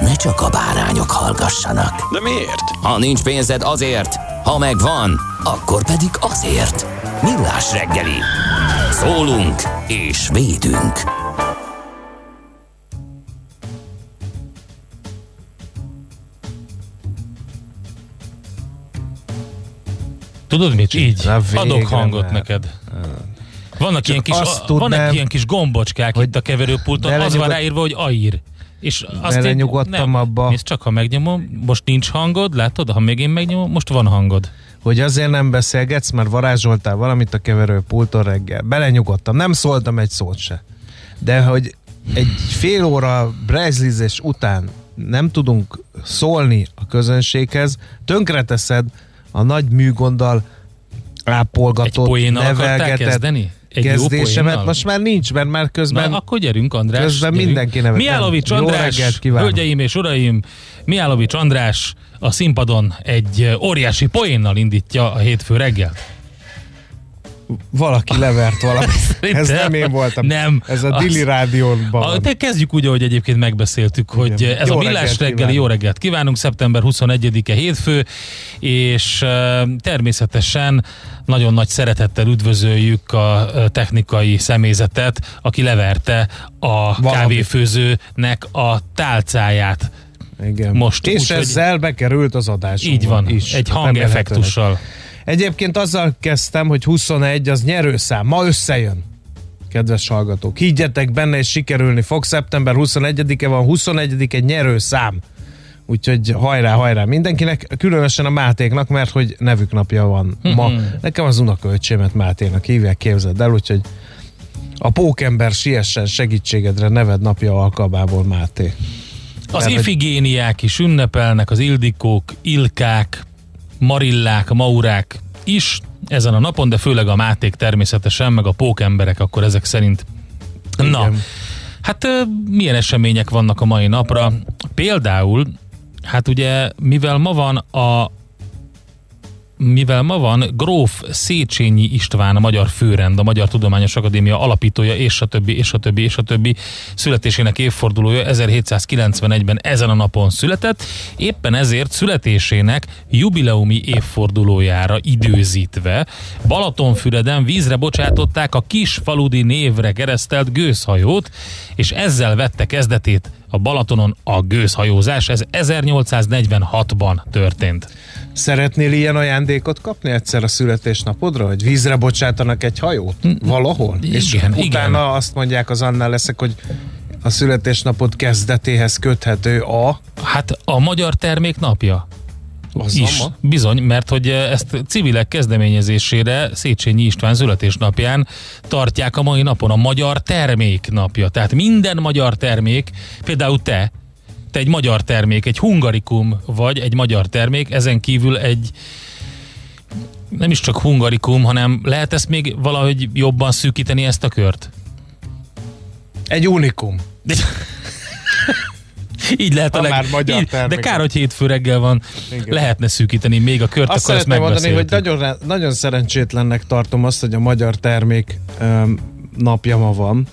ne csak a bárányok hallgassanak. De miért? Ha nincs pénzed azért, ha megvan, akkor pedig azért. Millás reggeli. Szólunk és védünk. Tudod mit? Így. Na, Adok hangot neked. Vannak ilyen kis, a, tudnám, vannak ilyen kis gombocskák hogy itt a keverőpulton, az van ráírva, hogy AIR. És azt így- Belenyugodtam nem, abba. Nézd csak, ha megnyomom, most nincs hangod, látod? Ha még én megnyomom, most van hangod. hogy azért nem beszélgetsz, mert varázsoltál valamit a keverő pulton reggel. Belenyugodtam, nem szóltam egy szót se. De hogy egy fél óra brezlizés után nem tudunk szólni a közönséghez, tönkreteszed a nagy műgonddal Egy ápolgatott, akartál nevelgetett? Egy kezdésemet. Most már nincs, mert már közben Na, akkor gyerünk, András. közben gyerünk. mindenki nevet. Miálovics András, hölgyeim és uraim, Miálovics András a színpadon egy óriási poénnal indítja a hétfő reggel. Valaki levert valamit. Ez nem én voltam. Nem. Ez a Dili rádióban A, de kezdjük úgy, ahogy egyébként megbeszéltük, hogy Igen. ez Jó a Millás reggeli, kívánok. jó reggelt kívánunk, szeptember 21-e hétfő, és természetesen nagyon nagy szeretettel üdvözöljük a technikai személyzetet, aki leverte a Valamit. kávéfőzőnek a tálcáját. Igen. Most és úgy, hogy- ezzel bekerült az adásunkba Így van, is. egy remélhetőleg. Egyébként azzal kezdtem, hogy 21 az nyerőszám. Ma összejön. Kedves hallgatók, higgyetek benne, és sikerülni fog. Szeptember 21-e van, 21 egy nyerőszám. Úgyhogy hajrá, hajrá mindenkinek, különösen a Mátéknak, mert hogy nevük napja van ma. Nekem az unokaöcsémet Máténak hívják, képzeld el, úgyhogy a pókember siessen segítségedre neved napja alkalmából Máté. Az Mert ifigéniák is ünnepelnek, az ildikók, ilkák, marillák, maurák is ezen a napon, de főleg a máték természetesen, meg a pókemberek akkor ezek szerint. Na, Igen. hát ö, milyen események vannak a mai napra? Például, hát ugye, mivel ma van a mivel ma van Gróf Széchenyi István, a Magyar Főrend, a Magyar Tudományos Akadémia alapítója, és a többi, és a többi, és a többi születésének évfordulója 1791-ben ezen a napon született, éppen ezért születésének jubileumi évfordulójára időzítve Balatonfüreden vízre bocsátották a kis faludi névre keresztelt gőzhajót, és ezzel vette kezdetét a Balatonon a gőzhajózás. Ez 1846-ban történt. Szeretnél ilyen ajándékot kapni egyszer a születésnapodra, hogy vízre bocsátanak egy hajót? Valahol? és igen, utána igen. azt mondják az annál leszek, hogy a születésnapod kezdetéhez köthető a... Hát a magyar termék napja Az is. ma? Bizony, mert hogy ezt civilek kezdeményezésére Széchenyi István születésnapján tartják a mai napon a magyar termék napja. Tehát minden magyar termék, például te, te egy magyar termék, egy hungarikum vagy egy magyar termék, ezen kívül egy nem is csak hungarikum, hanem lehet ezt még valahogy jobban szűkíteni ezt a kört? Egy unikum. Így lehet Ha a leg... már magyar így, De kár, hogy hétfő reggel van. Igen. Lehetne szűkíteni még a kört, Azt akkor ezt mondani, hogy nagyon, nagyon szerencsétlennek tartom azt, hogy a magyar termék öm, napja ma van.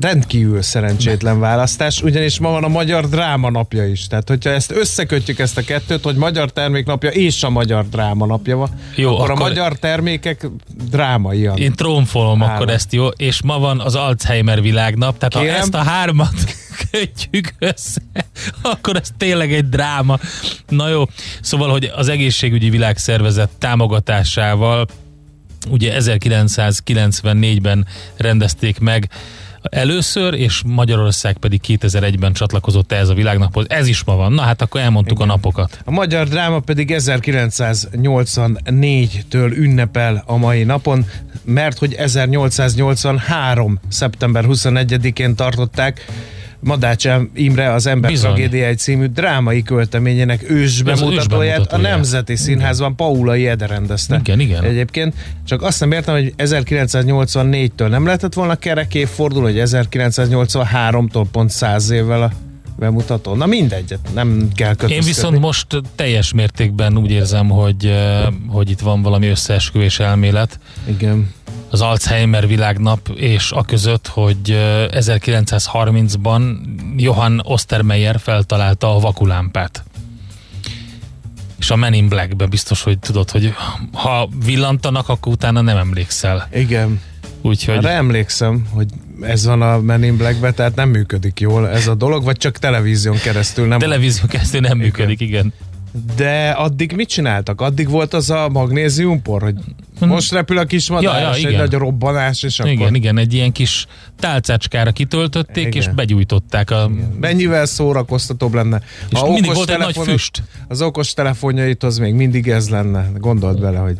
Rendkívül szerencsétlen választás, ugyanis ma van a Magyar Dráma napja is. Tehát, hogyha ezt összekötjük ezt a kettőt, hogy Magyar Termék napja és a Magyar Dráma napja van, Jó, akkor, akkor- a magyar termékek drámaian. Én trónfolom Három. akkor ezt, jó? És ma van az Alzheimer világnap, tehát Kérem? ha ezt a hármat kötjük össze, akkor ez tényleg egy dráma. Na jó, szóval, hogy az egészségügyi világszervezet támogatásával ugye 1994-ben rendezték meg először, és Magyarország pedig 2001-ben csatlakozott ehhez a világnaphoz. Ez is ma van. Na hát akkor elmondtuk Igen. a napokat. A magyar dráma pedig 1984-től ünnepel a mai napon, mert hogy 1883. szeptember 21-én tartották Madács Imre az Ember Bizony. Tragédiái című drámai költeményének ős bemutatóját a ősbemutatóját. Nemzeti Színházban Paulai Ede rendezte. Igen, igen. Egyébként csak azt nem értem, hogy 1984-től nem lehetett volna kerek évforduló, hogy 1983-tól pont 100 évvel a bemutató. Na mindegy, nem kell kötözködni. Én viszont most teljes mértékben úgy érzem, hogy, eh, hogy itt van valami összeesküvés elmélet Igen. Az Alzheimer világnap és a között, hogy eh, 1930-ban Johann Ostermeyer feltalálta a vakulámpát. És a Men in Blackbe biztos, hogy tudod, hogy ha villantanak, akkor utána nem emlékszel. Igen. Úgyhogy Arra emlékszem, hogy ez van a Men in Blackbe, tehát nem működik jól ez a dolog, vagy csak televízión keresztül nem. televízió kezdő nem működik, igen. De addig mit csináltak? Addig volt az a magnéziumpor, hogy most repül a kis madár, Ja, ja, és egy igen. nagy robbanás, és akkor Igen, igen, egy ilyen kis tálcácskára kitöltötték, Igen. és begyújtották a... mennyivel szórakoztatóbb lenne. És Ha mindig volt egy nagy füst. Az okos telefonjaithoz még mindig ez lenne. Gondold bele, hogy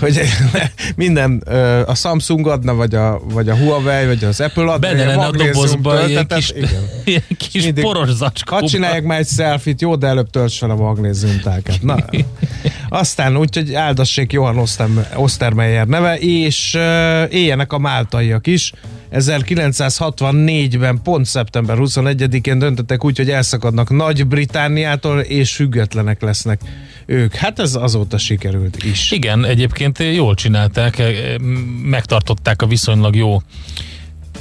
hogy minden a Samsung adna, vagy a, vagy a Huawei, vagy az Apple adna. Benne lenne a magnézium dobozban ilyen kis, Igen. ilyen kis Mindig- poros Ha zacskóban. csinálják már egy selfit, jó, de előbb tölts fel a magnéziumtálkát. Na, aztán úgyhogy áldassék Osterme- Ostermeyer neve, és uh, éljenek a máltaiak is. 1964-ben, pont szeptember 21-én döntöttek úgy, hogy elszakadnak Nagy-Britániától, és függetlenek lesznek ők. Hát ez azóta sikerült is. Igen, egyébként jól csinálták, eh, megtartották a viszonylag jó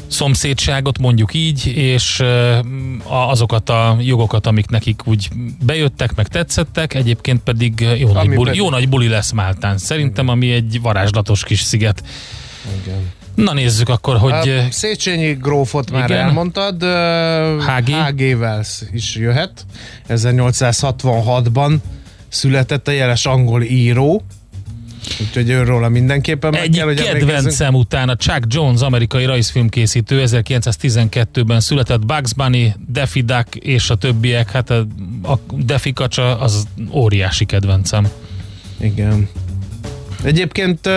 szomszédságot, mondjuk így, és a- azokat a jogokat, amik nekik úgy bejöttek, meg tetszettek, egyébként pedig jó, nagy buli, pedig- jó nagy buli lesz Máltán. Szerintem, ami egy varázslatos kis sziget. Igen. Na nézzük akkor, hogy A eh, Széchenyi grófot már Igen. elmondtad, ö, HG. HG Wells is jöhet. 1866-ban született a jeles angol író, úgyhogy őróla mindenképpen meg Egyik kell, hogy kedvencem után a Chuck Jones, amerikai rajzfilmkészítő, 1912-ben született Bugs Bunny, Daffy Duck és a többiek, hát a, a Daffy kacsa az óriási kedvencem. Igen. Egyébként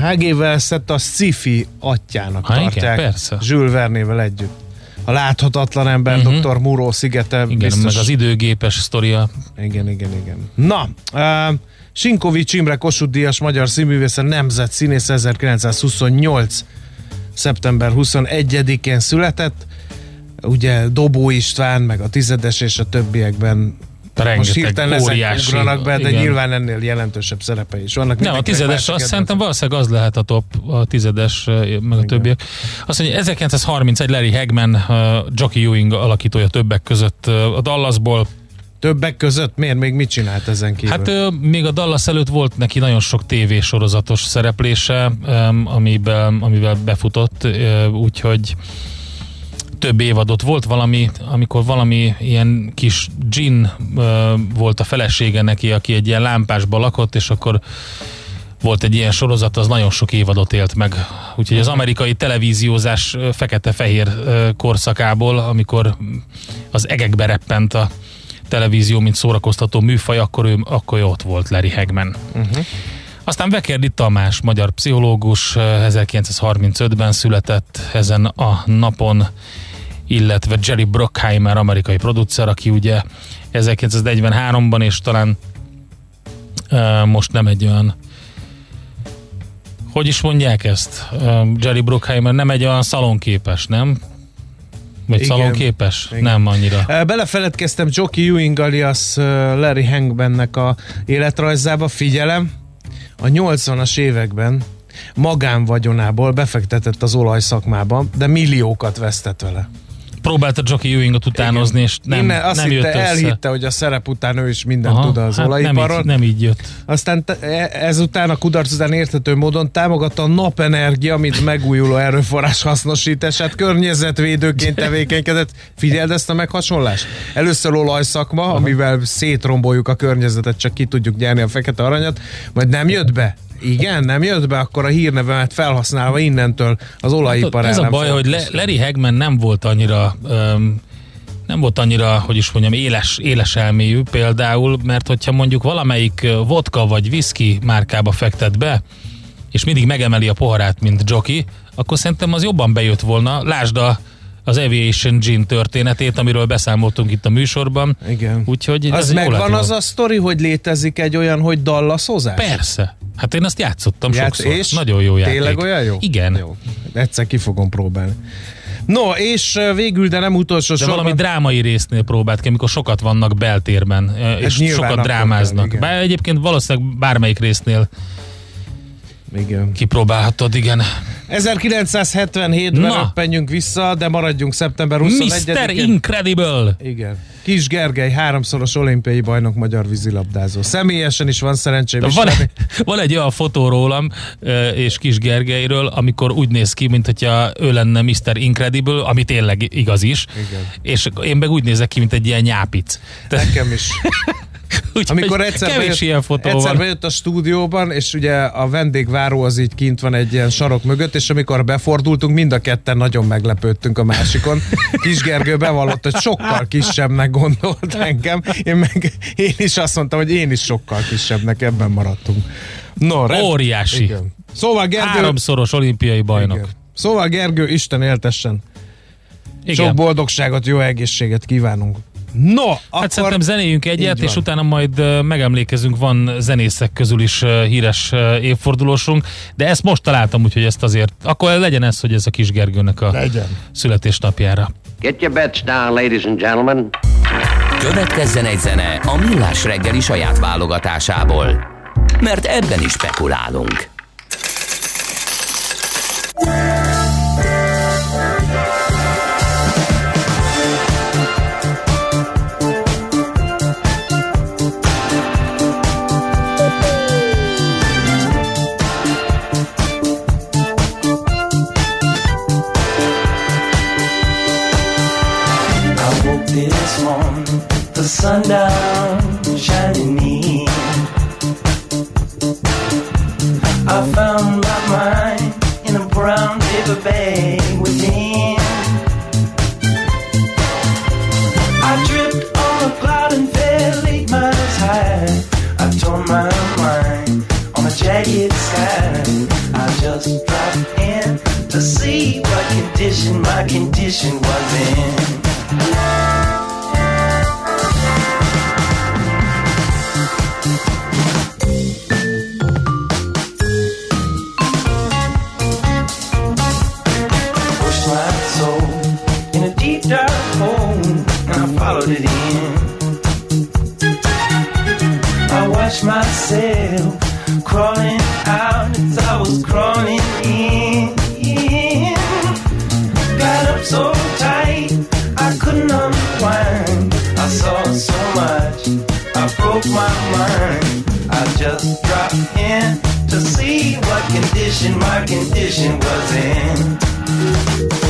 HG Wells-et a sci-fi atyának Ha, igen, tartják. persze. Jules Vernével együtt. A láthatatlan ember, Mhm. uh-huh. Dr. Muró szigete. Igen, biztos, meg az időgépes sztoria. Igen, igen, igen. Na, uh, Sinkovics Imre Kossuth Díjas magyar színművész, a nemzet színész 1928. szeptember 21-én született. Ugye Dobó István, meg a tizedes és a többiekben most hirtelen óriási. ugranak be, de igen. nyilván ennél jelentősebb szerepei is vannak. Nem, a tizedes, azt szerintem valószínűleg az lehet a top, a tizedes, meg a többiek. Azt mondja, 1931 Larry Hagman, uh, Jockey Ewing alakítója többek között uh, a Dallasból. Többek között miért még mit csinált ezen kívül? Hát uh, még a Dallas előtt volt neki nagyon sok tévésorozatos szereplése, um, amiben, amivel befutott, uh, úgyhogy több évadot volt valami, amikor valami ilyen kis gin uh, volt a felesége neki, aki egy ilyen lámpásba lakott, és akkor volt egy ilyen sorozat, az nagyon sok évadot élt meg. Úgyhogy az amerikai televíziózás ö, fekete-fehér ö, korszakából, amikor az egekbe reppent a televízió, mint szórakoztató műfaj, akkor ő, akkor ő ott volt Larry Hagman. Uh-huh. Aztán Vekerdi Tamás, magyar pszichológus, ö, 1935-ben született ezen a napon, illetve Jerry Bruckheimer, amerikai producer, aki ugye 1943-ban, és talán uh, most nem egy olyan hogy is mondják ezt? Uh, Jerry Bruckheimer nem egy olyan szalonképes, nem? Vagy Igen. szalonképes? Igen. Nem annyira. Belefeledkeztem Jockey Ewing alias Larry Hangbennek a életrajzába, figyelem, a 80-as években magánvagyonából befektetett az olajszakmába, de milliókat vesztett vele. Próbálta Jockey Ewingot utánozni, és nem, Innen azt nem hitte, jött össze. elhitte, hogy a szerep után ő is mindent Aha, tud az hát nem, olajiparról. így, nem így jött. Aztán e- ezután a kudarc után érthető módon támogatta a napenergia, mint megújuló erőforrás hasznosítását, környezetvédőként tevékenykedett. Figyeld ezt a meghasonlást. Először olajszakma, amivel szétromboljuk a környezetet, csak ki tudjuk nyerni a fekete aranyat, majd nem jött be. Igen, nem jött be, akkor a hírnevemet felhasználva innentől az olajipar Hát Ez a baj, hogy Le-. Larry Hagman nem volt annyira öm, nem volt annyira, hogy is mondjam, éles, éles elmélyű például, mert hogyha mondjuk valamelyik vodka vagy whisky márkába fektet be, és mindig megemeli a poharát, mint jockey, akkor szerintem az jobban bejött volna. Lásd a, az Aviation Gin történetét, amiről beszámoltunk itt a műsorban. Igen. Úgyhogy Az megvan az a sztori, hogy létezik egy olyan, hogy dallaszozás? Persze. Hát én azt játszottam Játsz- sokszor. és? Nagyon jó játék. Tényleg olyan jó? Igen. Jó. Egyszer ki fogom próbálni. No, és végül, de nem utolsó De sorban... valami drámai résznél próbált ki, amikor sokat vannak beltérben, eh, és sokat drámáznak. kell, igen. Bár egyébként valószínűleg bármelyik résznél Igen. kipróbálhatod, igen. 1977-ben Na. röppenjünk vissza, de maradjunk szeptember Mr. 21-én. Incredible! Igen. Kis Gergely, háromszoros olimpiai bajnok magyar vízilabdázó. Személyesen is van szerencsém Van, ismerni. van egy olyan fotó rólam és Kis Gergelyről, amikor úgy néz ki, mint hogyha ő lenne Mr. Incredible, ami tényleg igaz is. Igen. És én meg úgy nézek ki, mint egy ilyen nyápic. Nekem is. úgyhogy Amikor egyszer bejött, ilyen fotó egyszer van. bejött a stúdióban, és ugye a vendégváró az így kint van egy ilyen sarok mögött, és amikor befordultunk, mind a ketten nagyon meglepődtünk a másikon. Kis Gergő bevallott, hogy sokkal kisebbnek gondolt engem. Én meg én is azt mondtam, hogy én is sokkal kisebbnek, ebben maradtunk. No, rend- Óriási. Igen. Szóval Gergő... Háromszoros olimpiai bajnok. Igen. Szóval Gergő, Isten éltessen. Igen. Sok boldogságot, jó egészséget kívánunk. No, Hát akkor... szerintem zenéljünk egyet, és utána majd megemlékezünk, van zenészek közül is híres évfordulósunk, de ezt most találtam, úgyhogy ezt azért, akkor legyen ez, hogy ez a kis Gergőnek a Legyen. születésnapjára. Get your bets down, ladies and gentlemen. Következzen egy zene a Millás reggeli saját válogatásából. Mert ebben is spekulálunk. The sun down shining in. I found my mind in a brown paper bag within. I tripped on a cloud and fell eight miles high. I tore my mind on a jagged sky. I just dropped in to see what condition my condition was in. And I followed it in. I watched myself crawling out as I was crawling in. Got up so tight I couldn't unwind. I saw so much, I broke my mind. I just dropped in to see what condition my condition was in.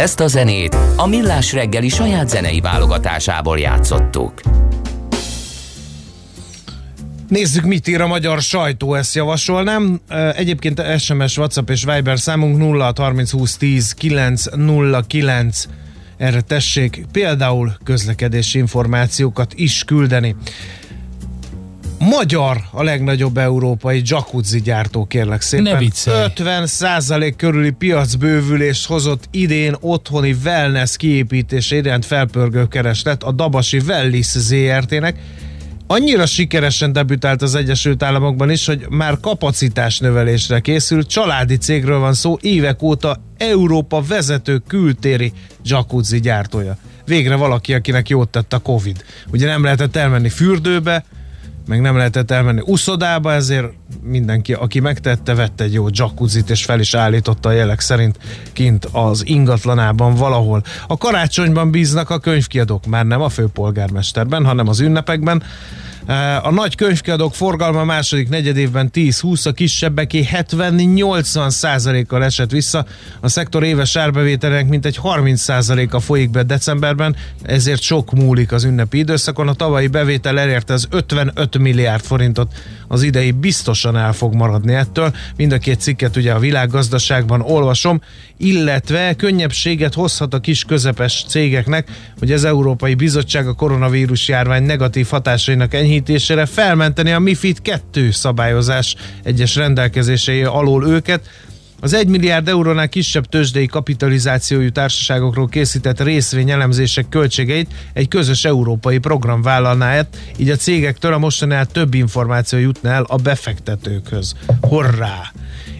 Ezt a zenét a Millás reggeli saját zenei válogatásából játszottuk. Nézzük, mit ír a magyar sajtó, ezt javasolnám. Egyébként SMS, WhatsApp és Viber számunk 0 30 20 10 909. Erre tessék például közlekedési információkat is küldeni. Magyar a legnagyobb európai jacuzzi gyártó, kérlek szépen. Ne viccelj. 50% körüli piacbővülést hozott idén otthoni wellness kiépítése iránt felpörgő kereslet a Dabasi Wellis ZRT-nek. Annyira sikeresen debütált az Egyesült Államokban is, hogy már kapacitás növelésre készül. Családi cégről van szó, évek óta Európa vezető kültéri jacuzzi gyártója. Végre valaki, akinek jót tett a Covid. Ugye nem lehetett elmenni fürdőbe, meg nem lehetett elmenni uszodába, ezért mindenki, aki megtette, vette egy jó jacuzzit, és fel is állította a jelek szerint kint az ingatlanában valahol. A karácsonyban bíznak a könyvkiadók, már nem a főpolgármesterben, hanem az ünnepekben. A nagy könyvkiadók forgalma második negyedévben 10-20, a kisebbeké 70-80 százalékkal esett vissza. A szektor éves árbevételének mintegy 30 százaléka folyik be decemberben, ezért sok múlik az ünnepi időszakon. A tavalyi bevétel elérte az 55 milliárd forintot, az idei biztosan el fog maradni ettől. Mind a két cikket ugye a világgazdaságban olvasom, illetve könnyebbséget hozhat a kis közepes cégeknek, hogy az Európai Bizottság a koronavírus járvány negatív hatásainak enyhítésére felmenteni a MIFID 2 szabályozás egyes rendelkezései alól őket. Az 1 milliárd eurónál kisebb tőzsdei kapitalizációjú társaságokról készített részvényelemzések költségeit egy közös európai program vállalná el, így a cégektől a mostanál több információ jutna el a befektetőkhöz. Horrá!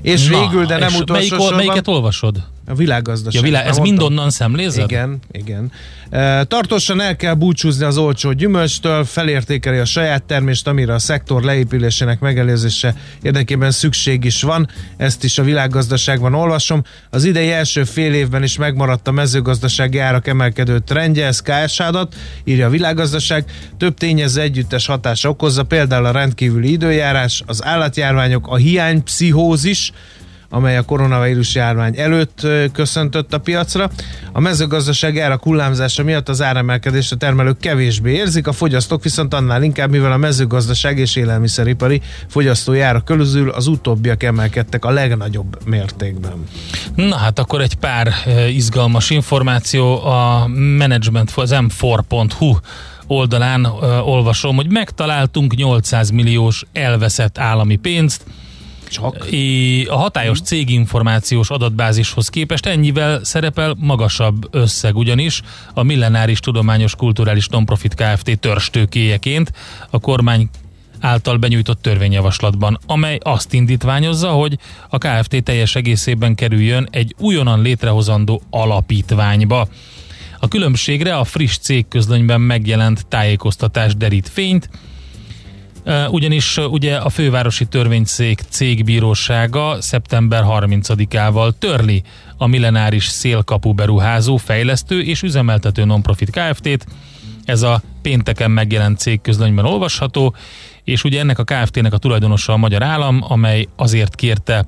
És Na, végül, de nem és utolsó melyik, sorban, Melyiket olvasod? A világgazdaság. Ja, világ, ez mondtam. onnan szemlézed? Igen, igen. E, Tartósan el kell búcsúzni az olcsó gyümölcstől, felértékeli a saját termést, amire a szektor leépülésének megelőzése érdekében szükség is van. Ezt is a világgazdaságban olvasom. Az idei első fél évben is megmaradt a mezőgazdasági árak emelkedő trendje, ez KS adat, írja a világgazdaság. Több tényező együttes hatása okozza, például a rendkívüli időjárás, az állatjárványok, a hiánypszichózis, amely a koronavírus járvány előtt ö, köszöntött a piacra. A mezőgazdaság árak hullámzása miatt az áremelkedést a termelők kevésbé érzik, a fogyasztók viszont annál inkább, mivel a mezőgazdaság és élelmiszeripari fogyasztói árak közül az utóbbiak emelkedtek a legnagyobb mértékben. Na hát akkor egy pár izgalmas információ a management, az m4.hu oldalán uh, olvasom, hogy megtaláltunk 800 milliós elveszett állami pénzt, Csak? A hatályos céginformációs adatbázishoz képest ennyivel szerepel magasabb összeg, ugyanis a Millenáris Tudományos Kulturális Nonprofit Kft. törstőkéjeként a kormány által benyújtott törvényjavaslatban, amely azt indítványozza, hogy a KFT teljes egészében kerüljön egy újonnan létrehozandó alapítványba. A különbségre a friss cégközlönyben megjelent tájékoztatás derít fényt, ugyanis ugye a fővárosi törvényszék cégbírósága szeptember 30-ával törli a millenáris szélkapu beruházó, fejlesztő és üzemeltető nonprofit Kft-t. Ez a pénteken megjelent cégközlönyben olvasható, és ugye ennek a Kft-nek a tulajdonosa a magyar állam, amely azért kérte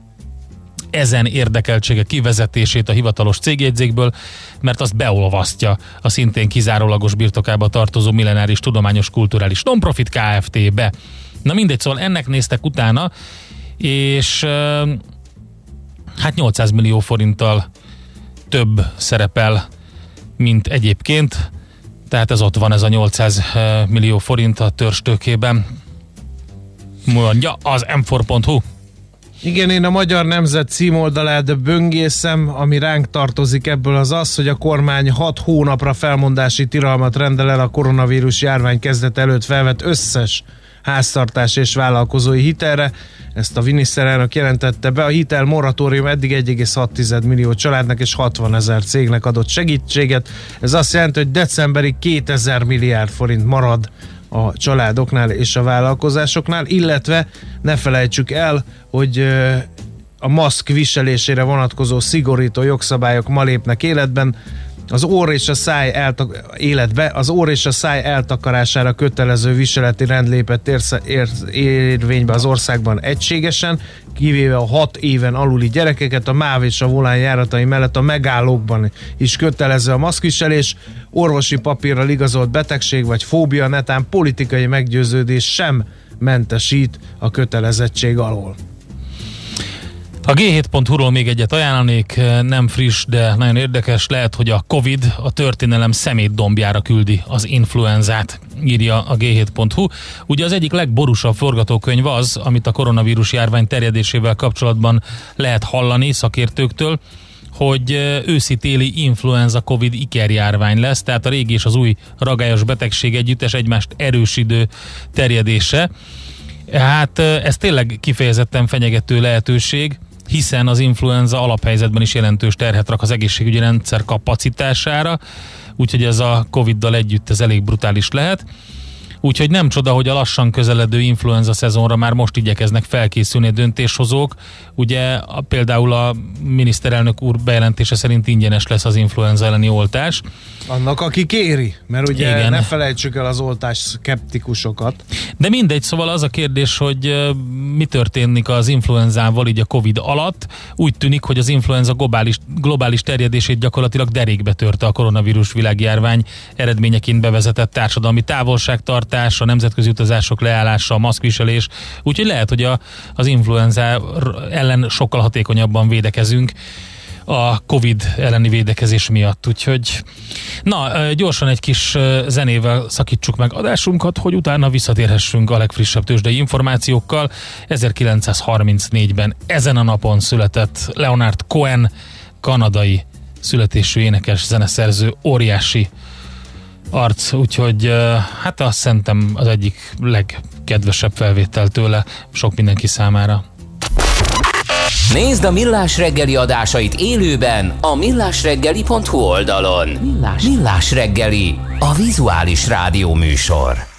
ezen érdekeltsége kivezetését a hivatalos cégjegyzékből, mert azt beolvasztja a szintén kizárólagos birtokába tartozó millenáris tudományos kulturális nonprofit Kft-be. Na mindegy, szóval ennek néztek utána, és hát 800 millió forinttal több szerepel, mint egyébként, tehát ez ott van ez a 800 millió forint a törstőkében. Mondja az m igen, én a Magyar Nemzet címoldalát böngészem, ami ránk tartozik ebből az az, hogy a kormány 6 hónapra felmondási tiralmat rendel el a koronavírus járvány kezdet előtt felvett összes háztartás és vállalkozói hitelre. Ezt a miniszterelnök jelentette be. A hitel moratórium eddig 1,6 millió családnak és 60 ezer cégnek adott segítséget. Ez azt jelenti, hogy decemberig 2000 milliárd forint marad a családoknál és a vállalkozásoknál, illetve ne felejtsük el, hogy a maszk viselésére vonatkozó szigorító jogszabályok ma lépnek életben, az orr és a száj eltak- életbe, az orr és a száj eltakarására kötelező viseleti rend lépett érsz- ér- érvénybe az országban egységesen, kivéve a hat éven aluli gyerekeket, a MÁV és a volán járatai mellett a megállókban is kötelező a maszkviselés, orvosi papírral igazolt betegség vagy fóbia netán politikai meggyőződés sem mentesít a kötelezettség alól. A G7.hu-ról még egyet ajánlanék, nem friss, de nagyon érdekes. Lehet, hogy a Covid a történelem szemétdombjára küldi az influenzát, írja a G7.hu. Ugye az egyik legborúsabb forgatókönyv az, amit a koronavírus járvány terjedésével kapcsolatban lehet hallani szakértőktől, hogy őszi-téli influenza Covid ikerjárvány lesz, tehát a régi és az új ragályos betegség együttes egymást erősítő terjedése. Hát ez tényleg kifejezetten fenyegető lehetőség, hiszen az influenza alaphelyzetben is jelentős terhet rak az egészségügyi rendszer kapacitására, úgyhogy ez a Covid-dal együtt ez elég brutális lehet. Úgyhogy nem csoda, hogy a lassan közeledő influenza szezonra már most igyekeznek felkészülni a döntéshozók. Ugye a, például a miniszterelnök úr bejelentése szerint ingyenes lesz az influenza elleni oltás. Annak, aki kéri, mert ugye Igen. ne felejtsük el az oltás szkeptikusokat. De mindegy, szóval az a kérdés, hogy mi történik az influenzával így a Covid alatt. Úgy tűnik, hogy az influenza globális, globális terjedését gyakorlatilag derékbe törte a koronavírus világjárvány eredményeként bevezetett társadalmi távolságtartás, a nemzetközi utazások leállása, a maszkviselés. Úgyhogy lehet, hogy a, az influenza ellen sokkal hatékonyabban védekezünk a Covid elleni védekezés miatt. Úgyhogy na, gyorsan egy kis zenével szakítsuk meg adásunkat, hogy utána visszatérhessünk a legfrissebb tőzsdei információkkal. 1934-ben ezen a napon született Leonard Cohen, kanadai születésű énekes, zeneszerző, óriási arc, úgyhogy hát azt szerintem az egyik legkedvesebb felvétel tőle sok mindenki számára. Nézd a Millás reggeli adásait élőben a millásreggeli.hu oldalon. Millás, Millás reggeli, a vizuális rádió műsor.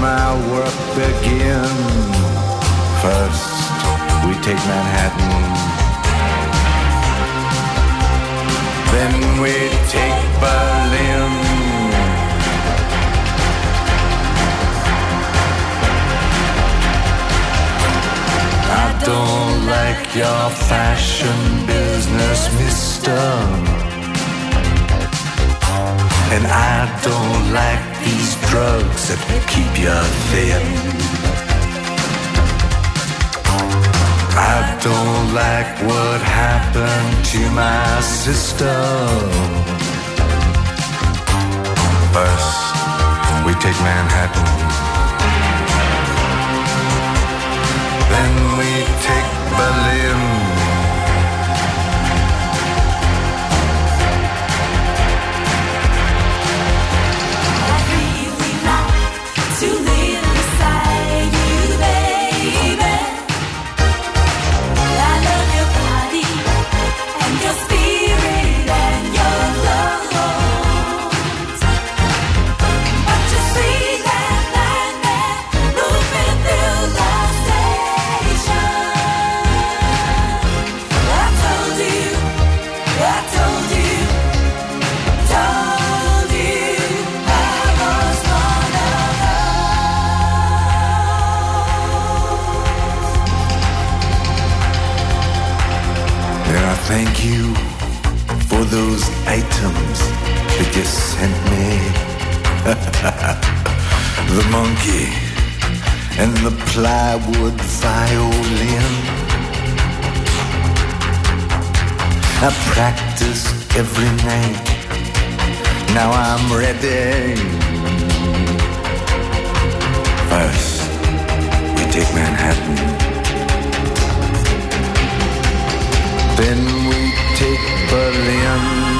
My work begin. First, we take Manhattan. Then we take Berlin. I don't like your fashion business, mister. And I don't like these drugs that keep you thin. I don't like what happened to my sister. First, we take Manhattan. Then we take Berlin. Plywood violin. I practice every night. Now I'm ready. First, we take Manhattan. Then we take Berlin.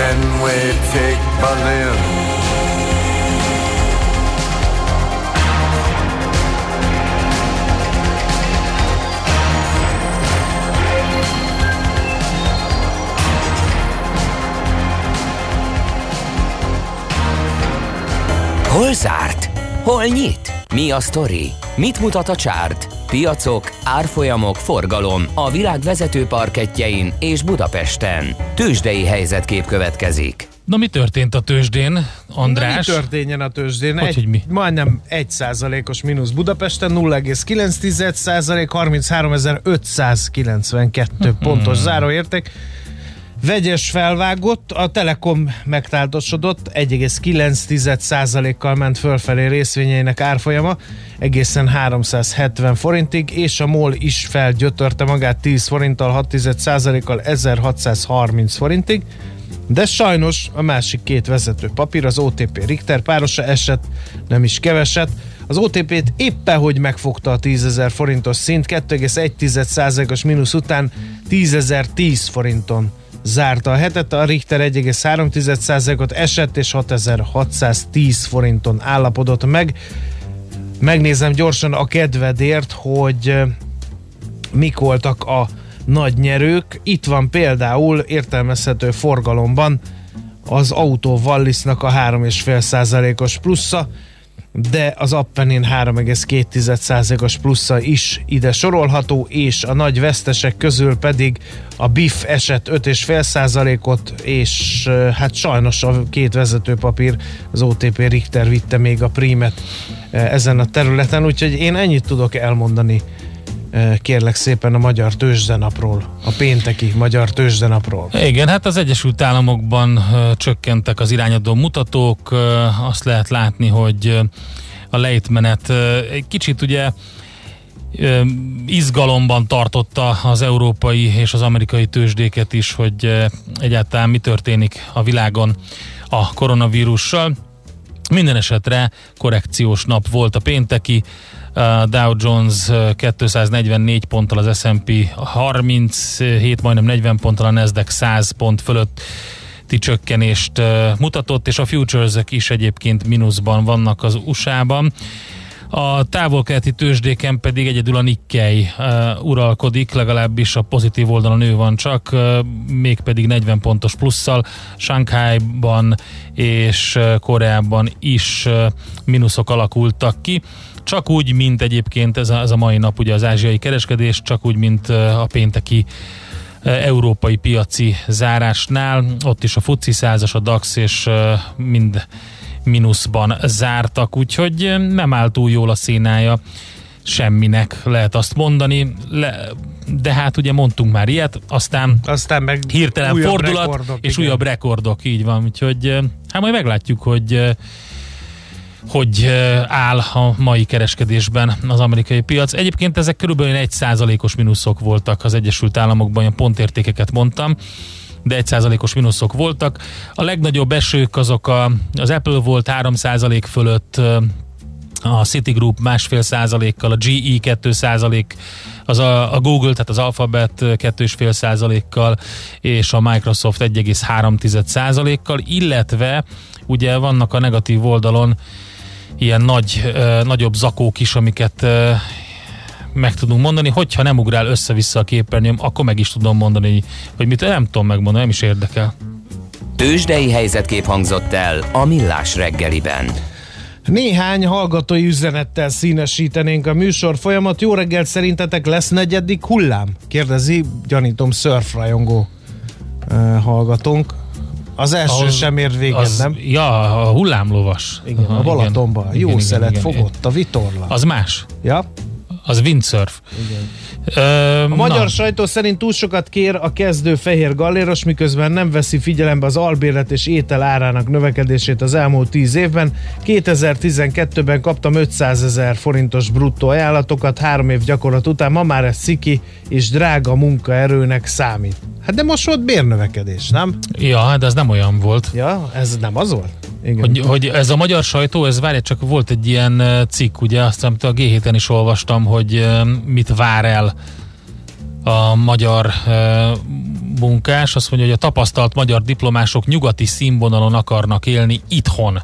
Then we take Berlin. Hol zárt? Hol nyit? Mi a sztori? Mit mutat a csárt? Piacok, árfolyamok, forgalom a világ vezető parketjein és Budapesten. Tősdei helyzetkép következik. Na mi történt a tőzsdén, András? Na, mi történjen a tőzsdén? Hogy, egy, hogy mi? Majdnem 1 százalékos mínusz Budapesten, 0,9 százalék, 33.592 Hmm. pontos záróérték. Vegyes felvágott, a Telekom megtáltosodott, 1,9%-kal ment fölfelé részvényeinek árfolyama, egészen 370 forintig, és a MOL is felgyötörte magát 10 forinttal, 6%-kal 1630 forintig, de sajnos a másik két vezető papír, az OTP Richter párosa esett, nem is keveset, az OTP-t éppen hogy megfogta a 10.000 forintos szint, 2,1%-os mínusz után 10.010 forinton zárta a hetet, a Richter 1,3%-ot esett, és 6610 forinton állapodott meg. Megnézem gyorsan a kedvedért, hogy mik voltak a nagy nyerők. Itt van például értelmezhető forgalomban az autó Wallisnak a 3,5%-os plusza, de az Appenin 3,2%-os plusza is ide sorolható, és a nagy vesztesek közül pedig a BIF esett 5,5%-ot, és hát sajnos a két vezetőpapír, az OTP Richter vitte még a prímet ezen a területen, úgyhogy én ennyit tudok elmondani kérlek szépen a magyar tőzsdenapról, a pénteki magyar tőzsdenapról. Igen, hát az Egyesült Államokban ö, csökkentek az irányadó mutatók, ö, azt lehet látni, hogy a lejtmenet egy kicsit ugye izgalomban tartotta az európai és az amerikai tőzsdéket is, hogy egyáltalán mi történik a világon a koronavírussal. Minden esetre korrekciós nap volt a pénteki, Dow Jones ö, 244 ponttal, az S&P 37, majdnem 40 ponttal, a Nasdaq 100 pont fölött csökkenést mutatott, és a futuresek is egyébként mínuszban vannak az USA-ban. A távol-keleti tőzsdéken pedig egyedül a Nikkei uralkodik, legalábbis a pozitív oldalon ő van csak, uh, mégpedig 40 pontos plusszal. Shanghai-ban és Koreában is mínuszok alakultak ki. Csak úgy, mint egyébként ez a, ez a mai nap ugye az ázsiai kereskedés, csak úgy, mint a pénteki európai piaci zárásnál. Ott is a FUCI százas, a DAX és mind mínuszban zártak, úgyhogy nem áll túl jól a színája semminek, lehet azt mondani, Le, de hát ugye mondtunk már ilyet, aztán Aztán meg hirtelen újabb fordulat rekordok, és igen. újabb rekordok, így van, úgyhogy hát majd meglátjuk, hogy hogy áll a mai kereskedésben az amerikai piac. Egyébként ezek körülbelül egy százalékos mínuszok voltak az Egyesült Államokban, olyan pontértékeket mondtam, de egy százalékos mínuszok voltak. A legnagyobb esők azok a, az Apple volt 3 százalék fölött, a Citigroup másfél százalékkal, a GE 2 százalék, az a, a Google, tehát az Alphabet 2,5 százalékkal, és a Microsoft 1,3 százalékkal, illetve ugye vannak a negatív oldalon ilyen nagy, nagyobb zakók is, amiket meg tudunk mondani, hogyha nem ugrál össze-vissza a képernyőm, akkor meg is tudom mondani, hogy mit nem tudom megmondani, nem is érdekel. Tőzsdei helyzetkép hangzott el a Millás reggeliben. Néhány hallgatói üzenettel színesítenénk a műsor folyamat. Jó reggelt szerintetek lesz negyedik hullám? Kérdezi, gyanítom, szörfrajongó hallgatónk. Az első Az- sem ér véget, az, nem? Ja, a hullámlovas. Igen, Aha, a Balatonban. igen, Jó igen, szelet igen, igen. fogott, a vitorla. Az más. Ja? Az windsurf. Ö, A magyar sajtó szerint túl sokat kér a kezdő fehér galléros, miközben nem veszi figyelembe az albérlet és étel árának növekedését az elmúlt 10 évben. 2012-ben kaptam 500 ezer forintos bruttó ajánlatokat, három év gyakorlat után ma már ez sziki és drága munkaerőnek számít. Hát de most volt bérnövekedés, nem? Ja, de ez nem olyan volt. Ja, ez nem az volt? Igen. Hogy, hogy ez a magyar sajtó, ez várj, csak volt egy ilyen cikk, ugye, azt hiszem, a G7-en is olvastam, hogy mit vár el a magyar munkás. Azt mondja, hogy a tapasztalt magyar diplomások nyugati színvonalon akarnak élni itthon.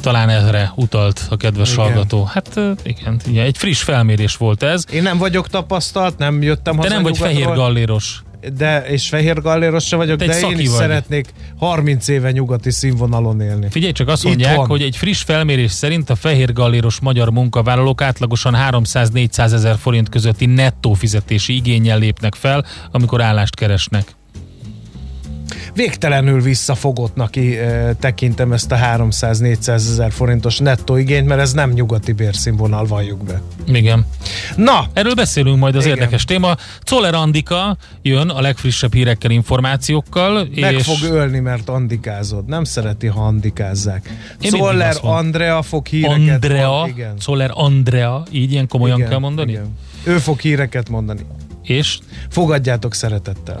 Talán erre utalt a kedves Igen. hallgató. Hát igen, igen, egy friss felmérés volt ez. Én nem vagyok tapasztalt, nem jöttem De haza nem vagy fehér galléros. De, és fehér galléros se vagyok, Te egy de én is vagy. szeretnék 30 éve nyugati színvonalon élni. Figyelj csak, azt mondják, hogy egy friss felmérés szerint a fehér galléros magyar munkavállalók átlagosan 300-400 ezer forint közötti nettó fizetési igényel lépnek fel, amikor állást keresnek. Végtelenül visszafogottnak eh, tekintem ezt a 300-400 ezer forintos nettó igényt, mert ez nem nyugati bérszínvonal, valljuk be. Igen. Na, Erről beszélünk majd az Igen. érdekes téma. Czoller Andika jön a legfrissebb hírekkel, információkkal. meg és fog ölni, mert andikázod. Nem szereti, ha andikázzák. Czoller. Andrea fog híreket Andrea, mond- igen. Czoller Andrea, így ilyen komolyan Igen, kell mondani? Igen. Ő fog híreket mondani. És Fogadjátok szeretettel.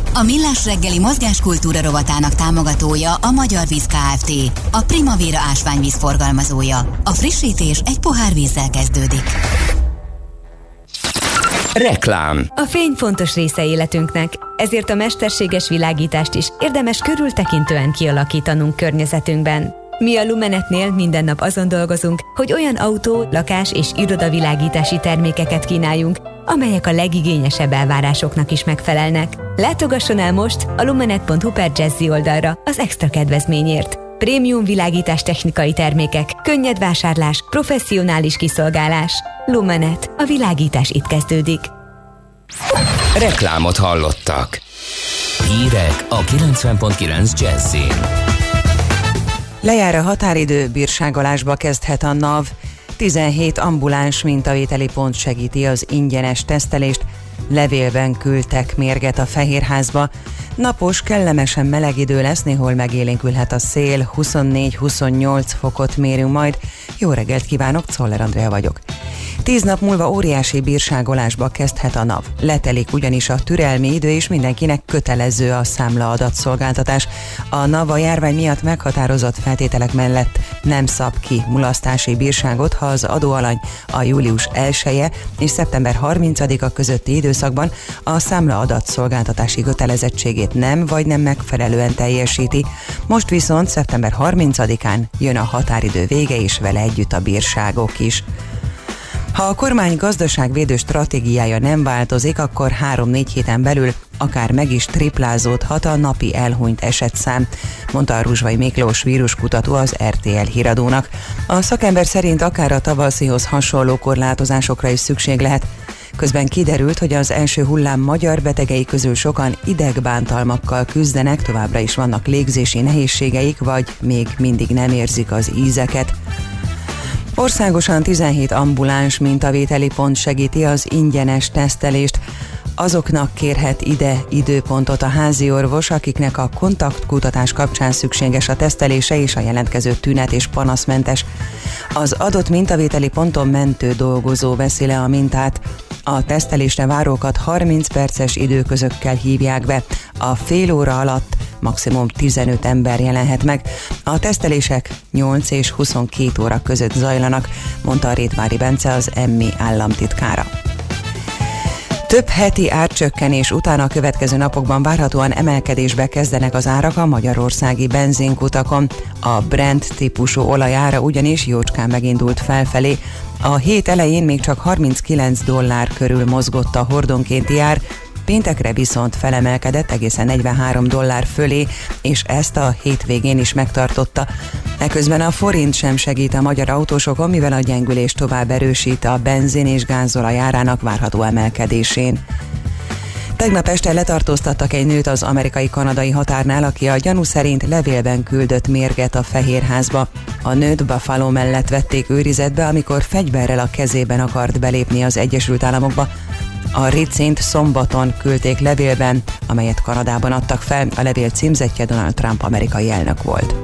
A Millás reggeli mozgáskultúra rovatának támogatója a Magyar Víz Kft. A Primavera ásványvíz forgalmazója. A frissítés egy pohár vízzel kezdődik. Reklám. A fény fontos része életünknek, ezért a mesterséges világítást is érdemes körültekintően kialakítanunk környezetünkben. Mi a Lumenetnél minden nap azon dolgozunk, hogy olyan autó, lakás és irodavilágítási termékeket kínáljunk, amelyek a legigényesebb elvárásoknak is megfelelnek. Látogasson el most a lumenet.hu per Jazzy oldalra az extra kedvezményért. Prémium világítás technikai termékek, könnyed vásárlás, professzionális kiszolgálás. Lumenet. A világítás itt kezdődik. Reklámot hallottak. Hírek a 90.9 Jazzin. Lejár a határidő, bírságolásba kezdhet a NAV. 17 ambuláns mintavételi pont segíti az ingyenes tesztelést. Levélben küldtek mérget a Fehérházba. Napos, kellemesen meleg idő lesz, néhol megélénkülhet a szél, 24-28 fokot mérünk majd. Jó reggelt kívánok, Czoller Andrea vagyok. Tíz nap múlva óriási bírságolásba kezdhet a NAV. Letelik ugyanis a türelmi idő, és mindenkinek kötelező a számla adatszolgáltatás. A NAV a járvány miatt meghatározott feltételek mellett nem szab ki mulasztási bírságot, ha az adóalany a július 1 -e és szeptember 30-a közötti időszakban a számla adatszolgáltatási kötelezettségét nem vagy nem megfelelően teljesíti. Most viszont szeptember 30-án jön a határidő vége, és vele együtt a bírságok is. Ha a kormány gazdaságvédő stratégiája nem változik, akkor 3-4 héten belül akár meg is triplázódhat a napi elhunyt esetszám, mondta a Ruzsvai Miklós víruskutató az RTL híradónak. A szakember szerint akár a tavaszihoz hasonló korlátozásokra is szükség lehet, Közben kiderült, hogy az első hullám magyar betegei közül sokan idegbántalmakkal küzdenek, továbbra is vannak légzési nehézségeik, vagy még mindig nem érzik az ízeket. Országosan 17 ambuláns mintavételi pont segíti az ingyenes tesztelést. Azoknak kérhet ide időpontot a házi orvos, akiknek a kontaktkutatás kapcsán szükséges a tesztelése és a jelentkező tünet és panaszmentes. Az adott mintavételi ponton mentő dolgozó veszi le a mintát. A tesztelésre várókat 30 perces időközökkel hívják be. A fél óra alatt maximum 15 ember jelenhet meg. A tesztelések 8 és 22 óra között zajlanak, mondta a Rétvári Bence az emmi államtitkára. Több heti árcsökkenés után a következő napokban várhatóan emelkedésbe kezdenek az árak a magyarországi benzinkutakon. A Brent típusú olajára ugyanis jócskán megindult felfelé. A hét elején még csak 39 dollár körül mozgott a hordonkénti ár, Péntekre viszont felemelkedett egészen 43 dollár fölé, és ezt a hétvégén is megtartotta. Eközben a forint sem segít a magyar autósokon, mivel a gyengülés tovább erősít a benzin és gázolaj árának várható emelkedésén. Tegnap este letartóztattak egy nőt az amerikai-kanadai határnál, aki a gyanú szerint levélben küldött mérget a Fehérházba. A nőt Buffalo mellett vették őrizetbe, amikor fegyverrel a kezében akart belépni az Egyesült Államokba. A Ricint szombaton küldték levélben, amelyet Kanadában adtak fel, a levél címzetje Donald Trump amerikai elnök volt.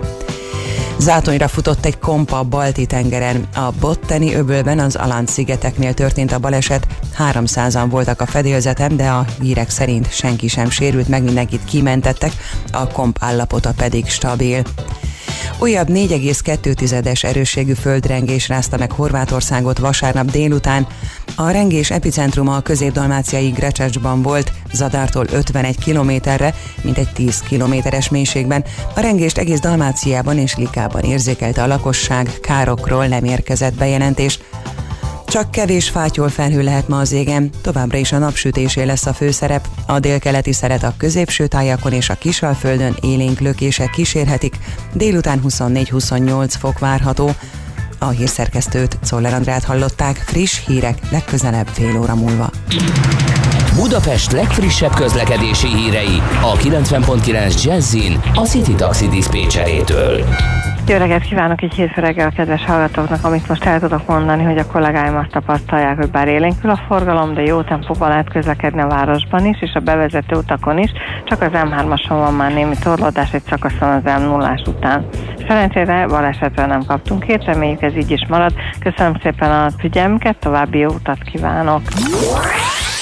Zátonyra futott egy kompa a balti tengeren. A Botteni öbölben az Alant szigeteknél történt a baleset. 300-an voltak a fedélzetem, de a hírek szerint senki sem sérült, meg mindenkit kimentettek, a komp állapota pedig stabil. Újabb 4,2-es erősségű földrengés rázta meg Horvátországot vasárnap délután. A rengés epicentruma a középdalmáciai Grecsecsban volt, Zadártól 51 kilométerre, mint egy 10 kilométeres mélységben. A rengést egész Dalmáciában és Likában érzékelte a lakosság, károkról nem érkezett bejelentés. Csak kevés fátyol felhő lehet ma az égen, továbbra is a napsütésé lesz a főszerep. A délkeleti szeret a középső tájakon és a Kisalföldön élénk lökések kísérhetik, délután 24-28 fok várható. A hírszerkesztőt, Czoller Andrát hallották, friss hírek legközelebb fél óra múlva. Budapest legfrissebb közlekedési hírei a 90.9 Jazzin a City Taxi Dispécsejétől. Jó reggelt kívánok így hétfő reggel a kedves hallgatóknak, amit most el tudok mondani, hogy a kollégáim azt tapasztalják, hogy bár élénkül a forgalom, de jó tempóban lehet közlekedni a városban is, és a bevezető utakon is, csak az M3-ason van már némi torlódás egy szakaszon az m 0 után. Szerencsére balesetre nem kaptunk hét, reméljük ez így is marad. Köszönöm szépen a figyelmüket, további jó utat kívánok!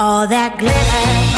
All that glitter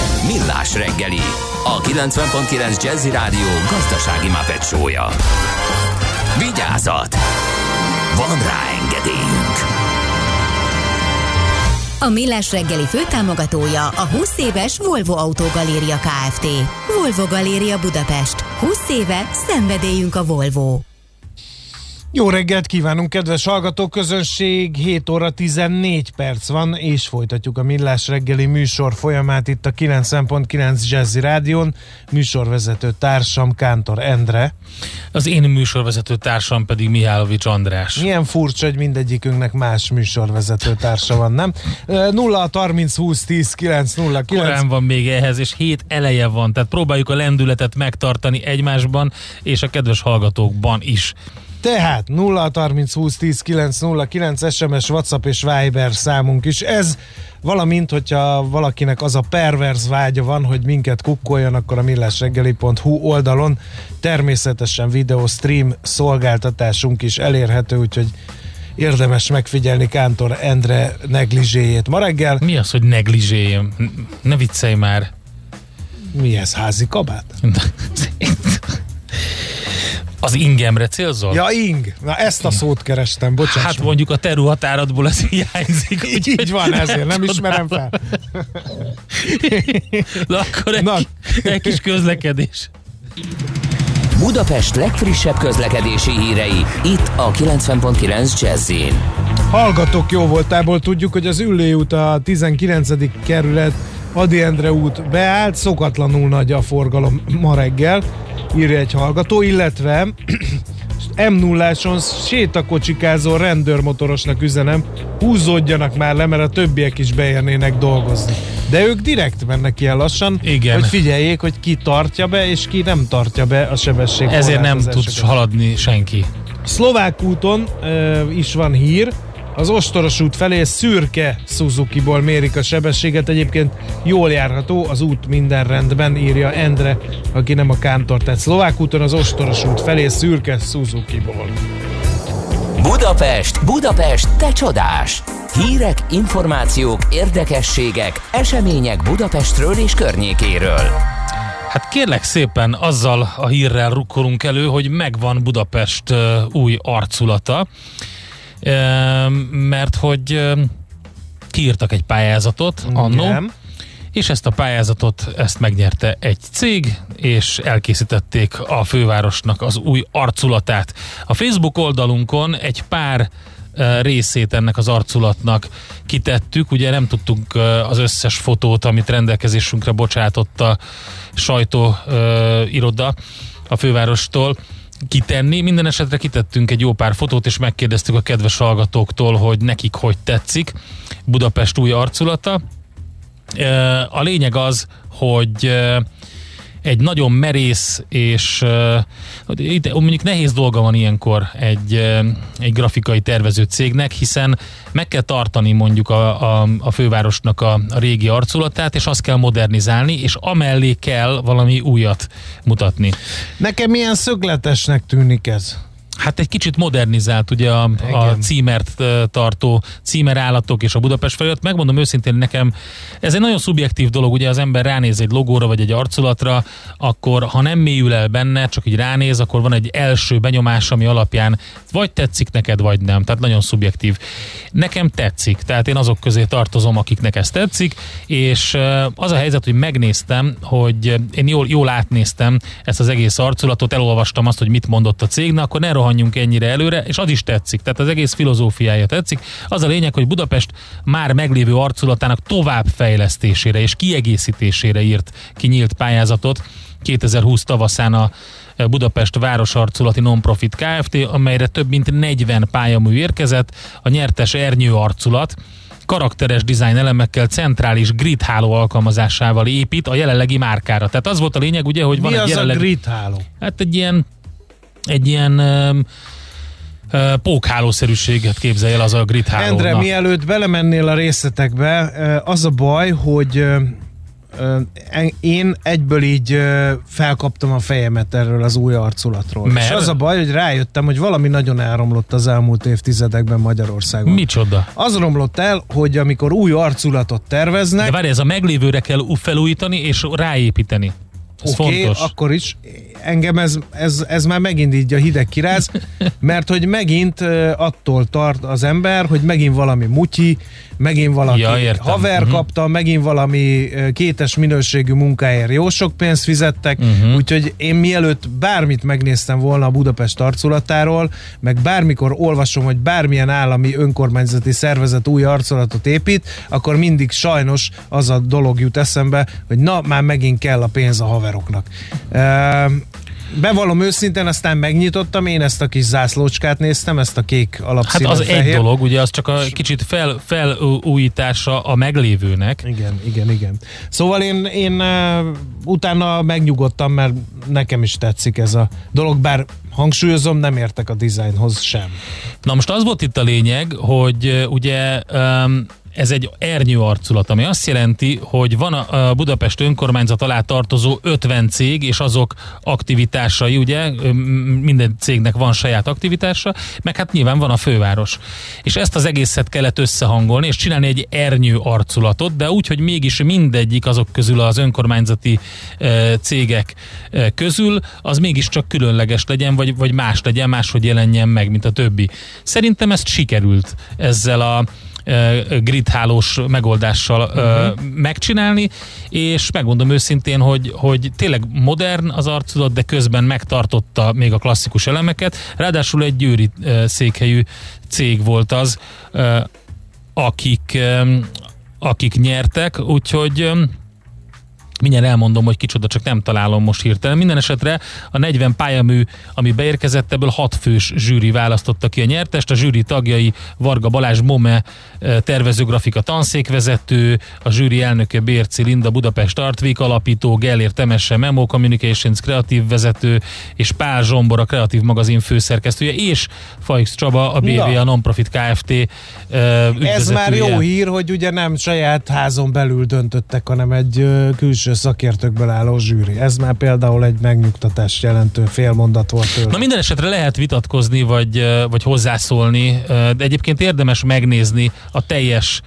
Millás reggeli, a 90.9 Jazzy Rádió gazdasági mapetsója. Vigyázat! Van rá engedélyünk! A Millás reggeli főtámogatója a 20 éves Volvo Autogaléria Kft. Volvo Galéria Budapest. 20 éve szenvedélyünk a Volvo. Jó reggelt kívánunk, kedves hallgatóközönség! 7 óra 14 perc van, és folytatjuk a Millás reggeli műsor folyamát itt a 90.9 Jazzy Rádion. Műsorvezető társam Kántor Endre. Az én műsorvezető társam pedig Mihálovics András. Milyen furcsa, hogy mindegyikünknek más műsorvezető társa van, nem? 0 30 20 10 9 0 9. Korán van még ehhez, és hét eleje van, tehát próbáljuk a lendületet megtartani egymásban, és a kedves hallgatókban is. Tehát 0 30 20 10 9 0 9 SMS, WhatsApp és Viber számunk is. Ez valamint, hogyha valakinek az a perverz vágya van, hogy minket kukkoljon, akkor a millásreggeli.hu oldalon természetesen videó stream szolgáltatásunk is elérhető, úgyhogy érdemes megfigyelni Kántor Endre neglizséjét ma reggel. Mi az, hogy neglizséjem? Ne viccelj már! Mi ez, házi kabát? Az ingemre célzol? Ja, ing. Na ezt a szót kerestem, bocsánat. Hát mondjuk a teru határadból ez hiányzik. Így, így van, ezért nem ismerem fel. Na akkor egy, Na. egy kis közlekedés. Budapest legfrissebb közlekedési hírei, itt a 90.9 jazz Hallgatók jó voltából tudjuk, hogy az Üllé út a 19. kerület Adi Endre út beállt, szokatlanul nagy a forgalom ma reggel, írja egy hallgató, illetve m 0 áson sétakocsikázó rendőrmotorosnak üzenem, húzódjanak már le, mert a többiek is beérnének dolgozni. De ők direkt mennek ilyen lassan, Igen. hogy figyeljék, hogy ki tartja be, és ki nem tartja be a sebesség Ezért nem tudsz haladni senki. Szlovák úton ö, is van hír, az Ostoros út felé szürke Suzuki-ból mérik a sebességet, egyébként jól járható, az út minden rendben, írja Endre, aki nem a kántor. Tehát Szlovák úton az Ostoros út felé szürke Suzuki-ból. Budapest, Budapest, te csodás! Hírek, információk, érdekességek, események Budapestről és környékéről. Hát kérlek szépen azzal a hírrel rukkolunk elő, hogy megvan Budapest új arculata, mert hogy kiírtak egy pályázatot annó, és ezt a pályázatot ezt megnyerte egy cég, és elkészítették a fővárosnak az új arculatát. A Facebook oldalunkon egy pár ö, részét ennek az arculatnak kitettük, ugye nem tudtunk ö, az összes fotót, amit rendelkezésünkre bocsátott a sajtó ö, iroda a fővárostól kitenni. Minden esetre kitettünk egy jó pár fotót, és megkérdeztük a kedves hallgatóktól, hogy nekik hogy tetszik Budapest új arculata. A lényeg az, hogy egy nagyon merész, és itt mondjuk nehéz dolga van ilyenkor egy, ö, egy grafikai tervező cégnek, hiszen meg kell tartani mondjuk a, a, a fővárosnak a, a régi arculatát, és azt kell modernizálni, és amellé kell valami újat mutatni. Nekem milyen szögletesnek tűnik ez. Hát egy kicsit modernizált ugye a, a Igen. címert ö, tartó címerállatok és a Budapest felület. Megmondom őszintén nekem, ez egy nagyon szubjektív dolog, ugye az ember ránéz egy logóra vagy egy arculatra, akkor ha nem mélyül el benne, csak így ránéz, akkor van egy első benyomás, ami alapján vagy tetszik neked, vagy nem. Tehát nagyon szubjektív. Nekem tetszik, tehát én azok közé tartozom, akiknek ez tetszik, és az a helyzet, hogy megnéztem, hogy én jól, jól átnéztem ezt az egész arculatot, elolvastam azt, hogy mit mondott a cég, na akkor ne rohanjunk ennyire előre, és az is tetszik, tehát az egész filozófiája tetszik. Az a lényeg, hogy Budapest már meglévő arculatának továbbfejlesztésére és kiegészítésére írt ki nyílt pályázatot 2020 tavaszán a Budapest Városarculati Nonprofit Kft., amelyre több mint 40 pályamű érkezett, a nyertes ernyő arculat, karakteres dizájn elemekkel, centrális grid háló alkalmazásával épít a jelenlegi márkára. Tehát az volt a lényeg, ugye, hogy van Mi egy az jelenlegi... a grid háló? Hát egy ilyen, egy ilyen, öm, ö, pókhálószerűséget képzelj el az a grid háló. Endre, mielőtt belemennél a részletekbe, az a baj, hogy én egyből így felkaptam a fejemet erről az új arculatról. Mert? És az a baj, hogy rájöttem, hogy valami nagyon elromlott az elmúlt évtizedekben Magyarországon. Micsoda? Az romlott el, hogy amikor új arculatot terveznek, De várj, ez a meglévőre kell felújítani és ráépíteni. Oké, fontos. akkor is. Engem ez, ez, ez már megint így a hideg kiráz, mert hogy megint attól tart az ember, hogy megint valami mutyi, megint valaki Ja, értem. haver Mhm. kapta, megint valami kétes minőségű munkáért jó sok pénzt fizettek, Mhm. úgyhogy én mielőtt bármit megnéztem volna a Budapest arculatáról, meg bármikor olvasom, hogy bármilyen állami önkormányzati szervezet új arculatot épít, akkor mindig sajnos az a dolog jut eszembe, hogy na, már megint kell a pénz a haveroknak. Ehm, Bevallom őszintén, aztán megnyitottam, én ezt a kis zászlócskát néztem, ezt a kék Hát alapszínű az fehér. egy dolog, ugye az csak a kicsit fel, felújítása a meglévőnek. Igen, igen, igen. Szóval én, én uh, utána megnyugodtam, mert nekem is tetszik ez a dolog, bár hangsúlyozom, nem értek a dizájnhoz sem. Na most az volt itt a lényeg, hogy ö, ugye um, ez egy ernyő arculat, ami azt jelenti, hogy van a, Budapest önkormányzat alá tartozó 50 cég, és azok aktivitásai, ugye, minden cégnek van saját aktivitása, meg hát nyilván van a főváros. És ezt az egészet kellett összehangolni, és csinálni egy ernyő arculatot, de úgy, hogy mégis mindegyik azok közül az önkormányzati cégek közül, az mégiscsak különleges legyen, vagy, vagy más legyen, máshogy jelenjen meg, mint a többi. Szerintem ezt sikerült ezzel a gridhálós megoldással uh-huh. megcsinálni, és megmondom őszintén, hogy, hogy tényleg modern az arculat, de közben megtartotta még a klasszikus elemeket. Ráadásul egy győri székhelyű cég volt az, akik, akik nyertek, úgyhogy mindjárt elmondom, hogy kicsoda, csak nem találom most hirtelen. Minden esetre a 40 pályamű, ami beérkezett, ebből 6 fős zsűri választotta ki a nyertest. A zsűri tagjai Varga Balázs Mome, eh, tervezőgrafika tanszékvezető, a zsűri elnöke Bérci Linda Budapest Art Week alapító, Gellér Temesse Memo Communications kreatív vezető, és Pál Zsombor a kreatív magazin főszerkesztője, és Fajx Csaba, a BV, a Nonprofit Kft. eh, Ez már ügyvezetője. jó hír, hogy ugye nem saját házon belül döntöttek, hanem egy ö, külső szakértőkből álló zsűri. Ez már például egy megnyugtatást jelentő félmondat volt tőle. Na minden esetre lehet vitatkozni, vagy, vagy hozzászólni, de egyébként érdemes megnézni a teljes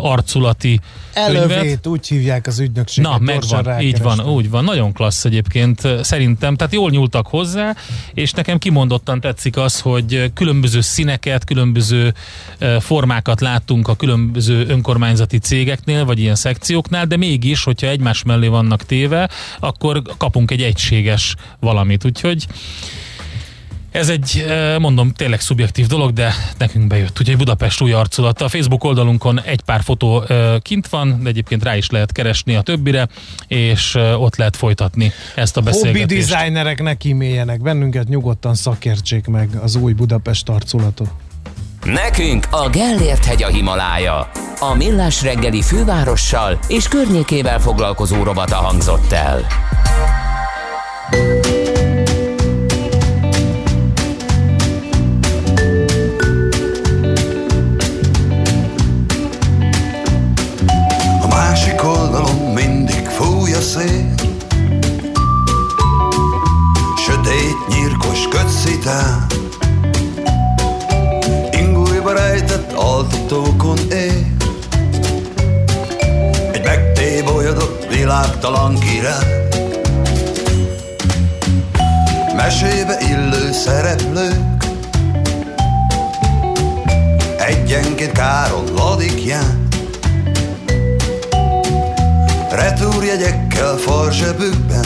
arculati könyvet. Elövét, úgy hívják az ügynökséget. Na, megvan, így van, úgy van, nagyon klassz egyébként szerintem, tehát jól nyúltak hozzá, és nekem kimondottan tetszik az, hogy különböző színeket, különböző formákat láttunk a különböző önkormányzati cégeknél, vagy ilyen szekcióknál, de mégis, hogyha egymás mellé vannak téve, akkor kapunk egy egységes valamit, úgyhogy ez egy, eh, mondom, tényleg szubjektív dolog, de nekünk bejött. Úgyhogy Budapest új arculata. A Facebook oldalunkon egy pár fotó eh, kint van, de egyébként rá is lehet keresni a többire, és eh, ott lehet folytatni ezt a beszélgetést. designerek ne kíméljenek, bennünket nyugodtan szakértsék meg az új Budapest arculatot. Nekünk a Gellért hegy a Himalája. A Millás reggeli fővárossal és környékével foglalkozó robata hangzott el. Világtalan király Mesébe illő szereplők Egyenként káron ladikján. Retúrjegyekkel farzsebükben.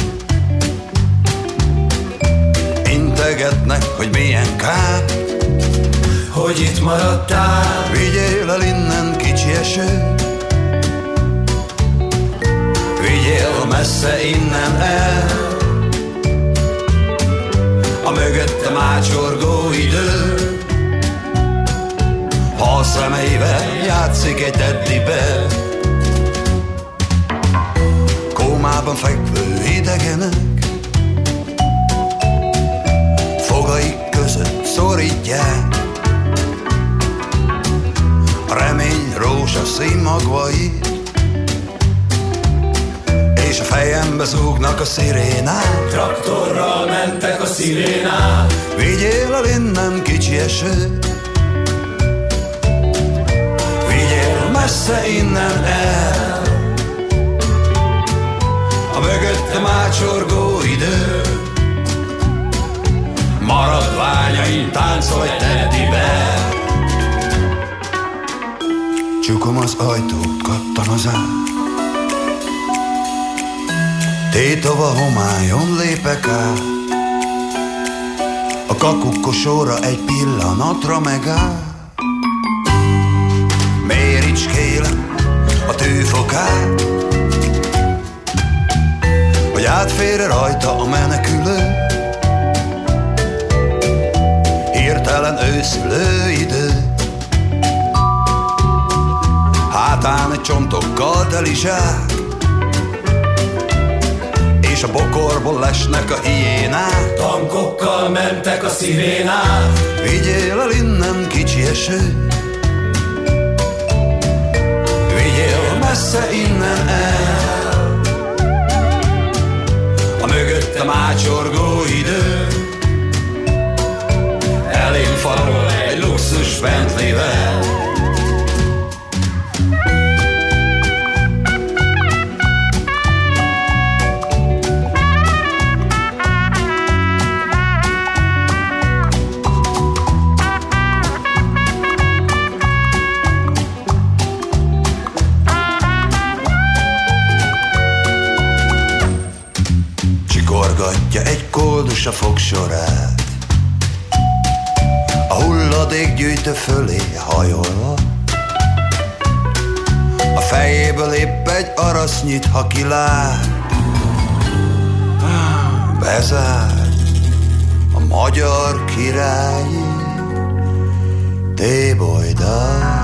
Integetnek, hogy milyen kár. Hogy itt maradtál. Vigyél el innen kicsi eső Vigyél messze innen el. A mögöttem ácsorgó idő. Ha a szemeivel játszik egy teddibe. Kómában fekvő idegenek. Fogaik között szorítják. Remény rózsaszín magvait, fejembe zúgnak a szirénák. Traktorral mentek a szirénák. Vigyél el innen kicsi eső, vigyél messze innen el. A mögöttem ácsorgó idő, maradványain táncol egy teddibe. Csukom az ajtót, kattan az át. Tétova homályon lépek át. A kakukkosóra egy pillanatra megáll. Méricskélem a tűfokát Hogy átfér rajta a menekülő. Hirtelen őszülő idő Hátán csontokkal teli zsák a bokorból lesnek a hiénák. Tankokkal mentek a szirénák. Vigyél el innen kicsi eső, vigyél messze innen el. A mögöttem ácsorgó idő, elém falol egy luxus Bentley-vel. A fogsorát. A hulladék gyűjtő fölé hajolva A fejéből épp egy arasz nyit, ha kilát. Bezár a magyar királyi tébolydát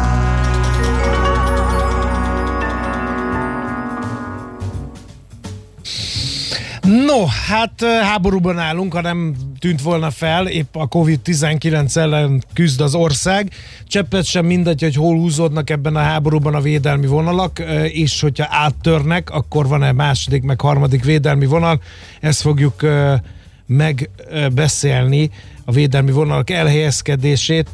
No, hát háborúban állunk, ha nem tűnt volna fel, épp a Covid-19 ellen küzd az ország. Cseppet sem mindegy, hogy hol húzódnak ebben a háborúban a védelmi vonalak, és hogyha áttörnek, akkor van-e második, meg harmadik védelmi vonal. Ezt fogjuk megbeszélni a védelmi vonalak elhelyezkedését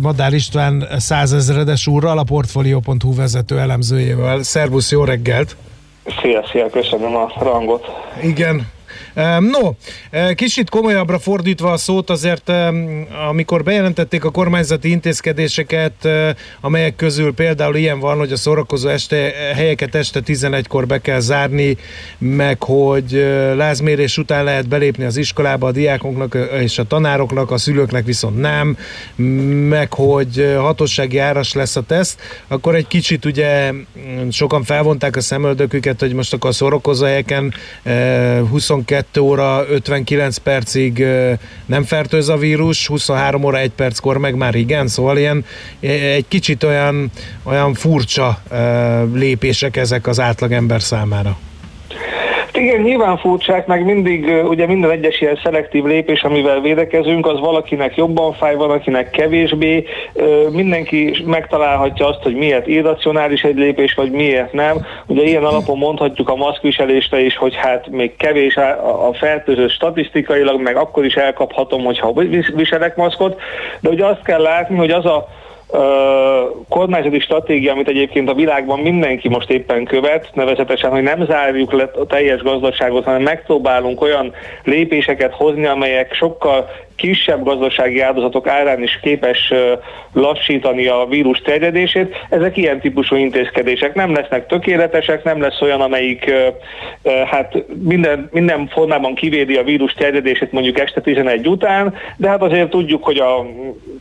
Madár István százezredes úrral, a Portfolio.hu vezető elemzőjével. Szervusz, jó reggelt! Szia, szia, köszönöm a rangot. Igen. No, kicsit komolyabbra fordítva a szót azért, amikor bejelentették a kormányzati intézkedéseket, amelyek közül például ilyen van, hogy a szórakozó este, helyeket este 11-kor be kell zárni, meg hogy lázmérés után lehet belépni az iskolába a diákoknak és a tanároknak, a szülőknek viszont nem, meg hogy hatósági áras lesz a teszt, akkor egy kicsit ugye sokan felvonták a szemöldöküket, hogy most akkor a szórakozó helyeken 22 óra 59 percig nem fertőz a vírus, 23 óra 1 perckor meg már igen, szóval ilyen egy kicsit olyan, olyan furcsa lépések ezek az átlagember számára. Igen, nyilván furcsák, meg mindig, ugye minden egyes ilyen szelektív lépés, amivel védekezünk, az valakinek jobban fáj, valakinek kevésbé. Mindenki megtalálhatja azt, hogy miért irracionális egy lépés, vagy miért nem. Ugye ilyen alapon mondhatjuk a maszkviselésre is, hogy hát még kevés a fertőző statisztikailag, meg akkor is elkaphatom, hogyha viselek maszkot. De ugye azt kell látni, hogy az a kormányzati stratégia, amit egyébként a világban mindenki most éppen követ, nevezetesen, hogy nem zárjuk le a teljes gazdaságot, hanem megpróbálunk olyan lépéseket hozni, amelyek sokkal kisebb gazdasági áldozatok árán is képes lassítani a vírus terjedését. Ezek ilyen típusú intézkedések nem lesznek tökéletesek, nem lesz olyan, amelyik hát minden, minden formában kivédi a vírus terjedését mondjuk este 11 után, de hát azért tudjuk, hogy a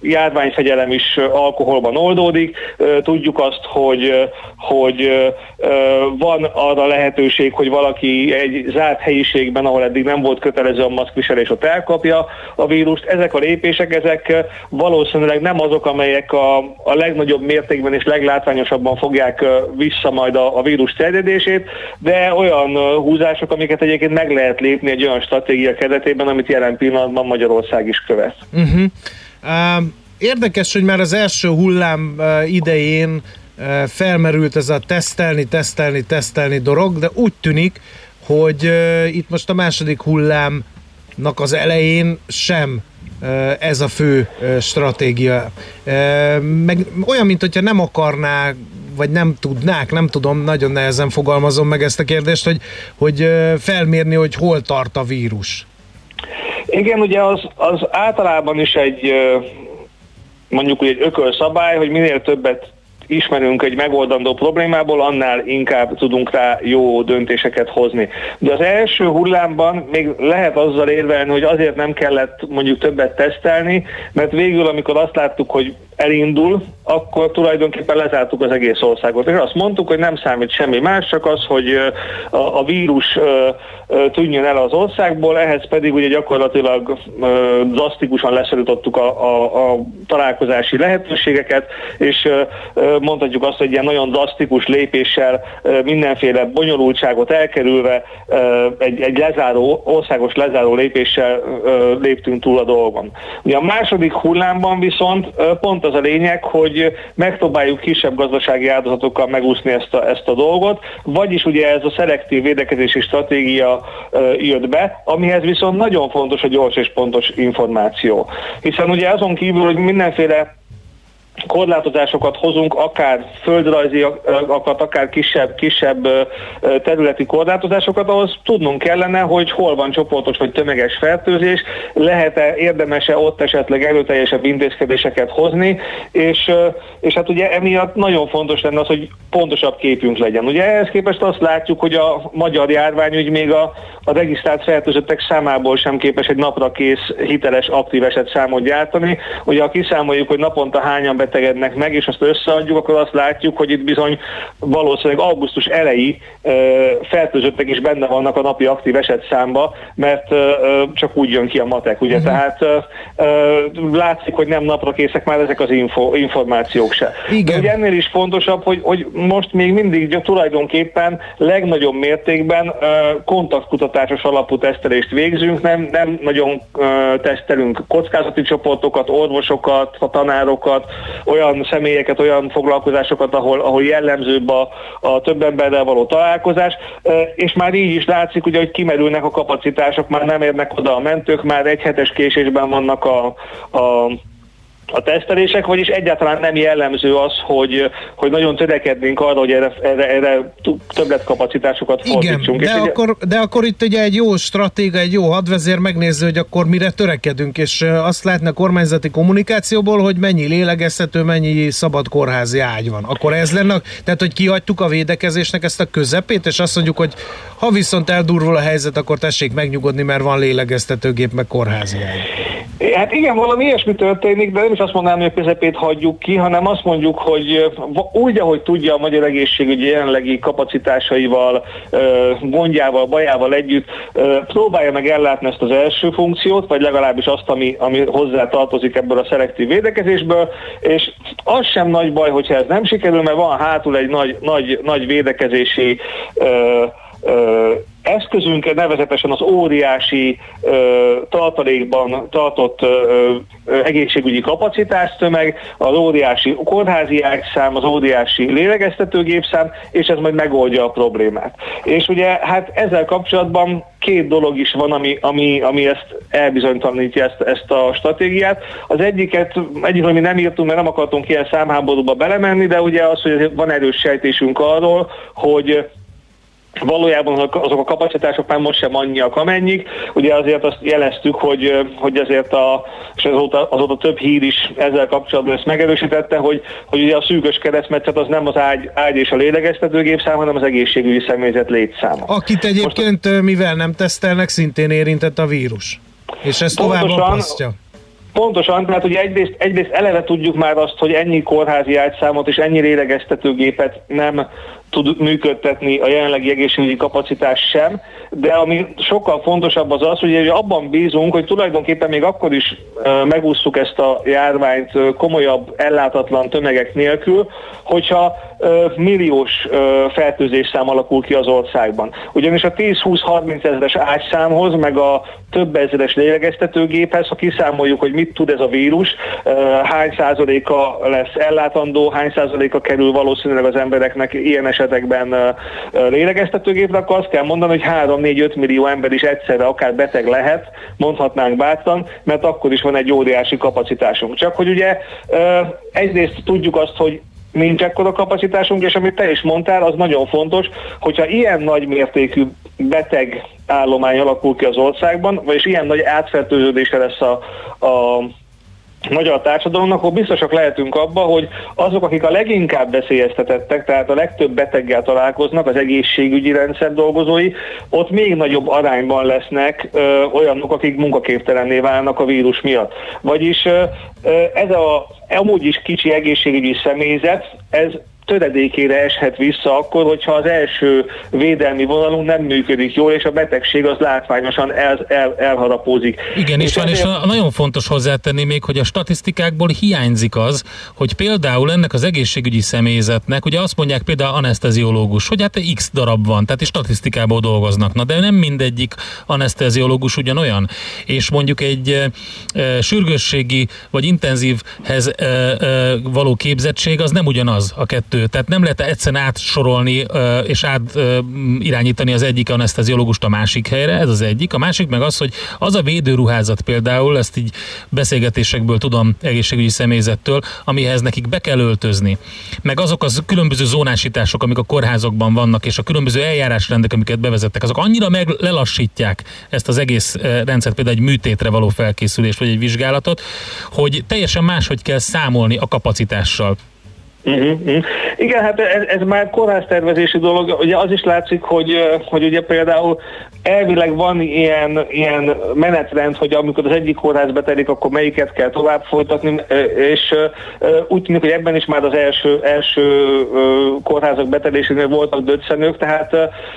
járványfegyelem is alkoholban oldódik, tudjuk azt, hogy, hogy van arra lehetőség, hogy valaki egy zárt helyiségben, ahol eddig nem volt kötelező a maszkviselés, ott elkapja a vírus, vírust, ezek a lépések, ezek eh, valószínűleg nem azok, amelyek a, a legnagyobb mértékben és leglátványosabban fogják eh, vissza majd a, a vírus terjedését, de olyan eh, húzások, amiket egyébként meg lehet lépni egy olyan stratégia keretében, amit jelen pillanatban Magyarország is követ. Uh-huh. Um, Érdekes, hogy már az első hullám idején felmerült ez a tesztelni, tesztelni, tesztelni dolog, de úgy tűnik, hogy uh, itt most a második hullámnak az elején sem uh, ez a fő uh, stratégia. Uh, meg olyan, mint hogyha nem akarná vagy nem tudnák, nem tudom, nagyon nehezen fogalmazom meg ezt a kérdést, hogy, hogy felmérni, hogy hol tart a vírus. Igen, ugye az, az általában is egy mondjuk egy ökölszabály, hogy minél többet ismerünk egy megoldandó problémából, annál inkább tudunk rá jó döntéseket hozni. De az első hullámban még lehet azzal érvelni, hogy azért nem kellett mondjuk többet tesztelni, mert végül, amikor azt láttuk, hogy elindul, akkor tulajdonképpen lezártuk az egész országot. És azt mondtuk, hogy nem számít semmi más, csak az, hogy a, vírus tűnjön el az országból, ehhez pedig ugye gyakorlatilag drasztikusan leszorítottuk a, a, a találkozási lehetőségeket, és mondhatjuk azt, hogy ilyen nagyon drasztikus lépéssel mindenféle bonyolultságot elkerülve egy, egy lezáró, országos lezáró lépéssel léptünk túl a dolgon. Ugye a második hullámban viszont pont az a lényeg, hogy megpróbáljuk kisebb gazdasági áldozatokkal megúszni ezt a, ezt a dolgot, vagyis ugye ez a szelektív védekezési stratégia jött be, amihez viszont nagyon fontos a gyors és pontos információ. Hiszen ugye azon kívül, hogy mindenféle korlátozásokat hozunk, akár földrajziakat, akár kisebb, kisebb területi korlátozásokat, ahhoz tudnunk kellene, hogy hol van csoportos vagy tömeges fertőzés, lehet-e, érdemes-e ott esetleg erőteljesebb intézkedéseket hozni, és, és hát ugye emiatt nagyon fontos lenne az, hogy pontosabb képünk legyen. Ugye ehhez képest azt látjuk, hogy a magyar járványügy még a, a regisztrált fertőzöttek számából sem képes egy napra kész, hiteles, aktív eset számot gyártani. Ugye ha kiszámoljuk, hogy naponta hányan betegednek meg, és azt összeadjuk, akkor azt látjuk, hogy itt bizony valószínűleg augusztus elejé fertőzöttek is benne vannak a napi aktív esetszámba, mert csak úgy jön ki a matek, ugye? Uh-huh. Tehát látszik, hogy nem napra készek már ezek az info, információk se. Igen. De ugye ennél is fontosabb, hogy, hogy most még mindig tulajdonképpen legnagyobb mértékben kontaktkutatásos alapú tesztelést végzünk, nem, nem nagyon tesztelünk kockázati csoportokat, orvosokat, tanárokat, olyan személyeket, olyan foglalkozásokat, ahol, ahol jellemzőbb a, a több emberrel való találkozás, és már így is látszik, ugye, hogy kimerülnek a kapacitások, már nem érnek oda a mentők, már egy hetes késésben vannak a, a a tesztelések, vagyis egyáltalán nem jellemző az, hogy, hogy nagyon törekednénk arra, hogy erre, erre, erre többletkapacitásokat fordítsunk. Igen, de, és akkor, de akkor itt ugye egy jó stratéga, egy jó hadvezér megnézi, hogy akkor mire törekedünk, és azt lehetne a kormányzati kommunikációból, hogy mennyi lélegezhető, mennyi szabad kórházi ágy van. Akkor ez lenne, tehát hogy kihagytuk a védekezésnek ezt a közepét, és azt mondjuk, hogy ha viszont eldurvul a helyzet, akkor tessék megnyugodni, mert van lélegeztetőgép, meg kórházi ágy. Hát igen, valami ilyesmi történik, de is azt mondanám, hogy a közepét hagyjuk ki, hanem azt mondjuk, hogy úgy, ahogy tudja a magyar egészségügy jelenlegi kapacitásaival, gondjával, bajával együtt, próbálja meg ellátni ezt az első funkciót, vagy legalábbis azt, ami, ami hozzá tartozik ebből a szelektív védekezésből, és az sem nagy baj, hogyha ez nem sikerül, mert van hátul egy nagy, nagy, nagy védekezési eszközünk nevezetesen az óriási ö, tartalékban tartott ö, ö, egészségügyi kapacitástömeg, az óriási kórházi ágyszám, az óriási lélegeztetőgépszám, és ez majd megoldja a problémát. És ugye hát ezzel kapcsolatban két dolog is van, ami, ami, ami ezt elbizonytalanítja ezt, ezt a stratégiát. Az egyiket, egyik, ami nem írtunk, mert nem akartunk ilyen számháborúba belemenni, de ugye az, hogy van erős sejtésünk arról, hogy Valójában azok a kapacitások már most sem annyiak amennyik. Ugye azért azt jeleztük, hogy, hogy ezért a, és azóta, azóta több hír is ezzel kapcsolatban ezt megerősítette, hogy, hogy ugye a szűkös keresztmetszet az nem az ágy, ágy és a lélegeztetőgép szám, hanem az egészségügyi személyzet létszáma. Akit egyébként, most, mivel nem tesztelnek, szintén érintett a vírus. És ez tovább apasztja. Pontosan, tehát ugye egyrészt, egyrészt eleve tudjuk már azt, hogy ennyi kórházi ágyszámot és ennyi lélegeztetőgépet nem tud működtetni a jelenlegi egészségügyi kapacitás sem, de ami sokkal fontosabb az az, hogy abban bízunk, hogy tulajdonképpen még akkor is megúsztuk ezt a járványt komolyabb, ellátatlan tömegek nélkül, hogyha milliós fertőzés szám alakul ki az országban. Ugyanis a 10-20-30 ezeres ágyszámhoz, meg a több ezeres lélegeztetőgéphez, ha kiszámoljuk, hogy mit tud ez a vírus, hány százaléka lesz ellátandó, hány százaléka kerül valószínűleg az embereknek ilyen esetekben lélegeztetőgépre, akkor azt kell mondani, hogy 3-4-5 millió ember is egyszerre akár beteg lehet, mondhatnánk bátran, mert akkor is van egy óriási kapacitásunk. Csak hogy ugye egyrészt tudjuk azt, hogy nincs ekkora kapacitásunk, és amit te is mondtál, az nagyon fontos, hogyha ilyen nagy mértékű beteg állomány alakul ki az országban, vagyis ilyen nagy átfertőződése lesz a, a magyar társadalomnak, akkor biztosak lehetünk abba, hogy azok, akik a leginkább veszélyeztetettek, tehát a legtöbb beteggel találkoznak, az egészségügyi rendszer dolgozói, ott még nagyobb arányban lesznek ö, olyanok, akik munkaképtelenné válnak a vírus miatt. Vagyis ö, ez a amúgy is kicsi egészségügyi személyzet, ez töredékére eshet vissza akkor, hogyha az első védelmi vonalunk nem működik jól, és a betegség az látványosan el, el, elharapózik. Igen, és, és van, és nagyon fontos hozzátenni még, hogy a statisztikákból hiányzik az, hogy például ennek az egészségügyi személyzetnek, ugye azt mondják például anesteziológus, hogy hát x darab van, tehát is statisztikából dolgoznak, na de nem mindegyik anesteziológus ugyanolyan, és mondjuk egy e, sürgősségi vagy intenzívhez e, e, való képzettség az nem ugyanaz a kettő kettő, tehát nem lehet egyszerűen átsorolni és át irányítani az egyik anesteziológust a másik helyre, ez az egyik. A másik meg az, hogy az a védőruházat például, ezt így beszélgetésekből tudom egészségügyi személyzettől, amihez nekik be kell öltözni. Meg azok az különböző zónásítások, amik a kórházokban vannak, és a különböző eljárásrendek, amiket bevezettek, azok annyira meg lelassítják ezt az egész rendszert, például egy műtétre való felkészülést, vagy egy vizsgálatot, hogy teljesen máshogy kell számolni a kapacitással. Uh-huh. Igen, hát ez, ez már kórháztervezési dolog. Ugye az is látszik, hogy, hogy ugye például elvileg van ilyen, ilyen menetrend, hogy amikor az egyik kórház betelik, akkor melyiket kell tovább folytatni, és úgy tűnik, hogy ebben is már az első, első kórházak betelésénél voltak dödszenők, tehát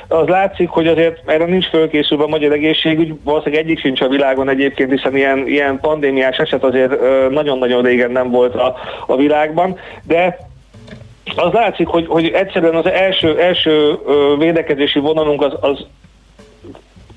az látszik, hogy azért erre nincs fölkészülve a magyar egészségügy, valószínűleg egyik sincs a világon egyébként, hiszen ilyen, ilyen pandémiás eset azért nagyon-nagyon régen nem volt a, a világban, de az látszik, hogy, hogy egyszerűen az első, első védekezési vonalunk az, az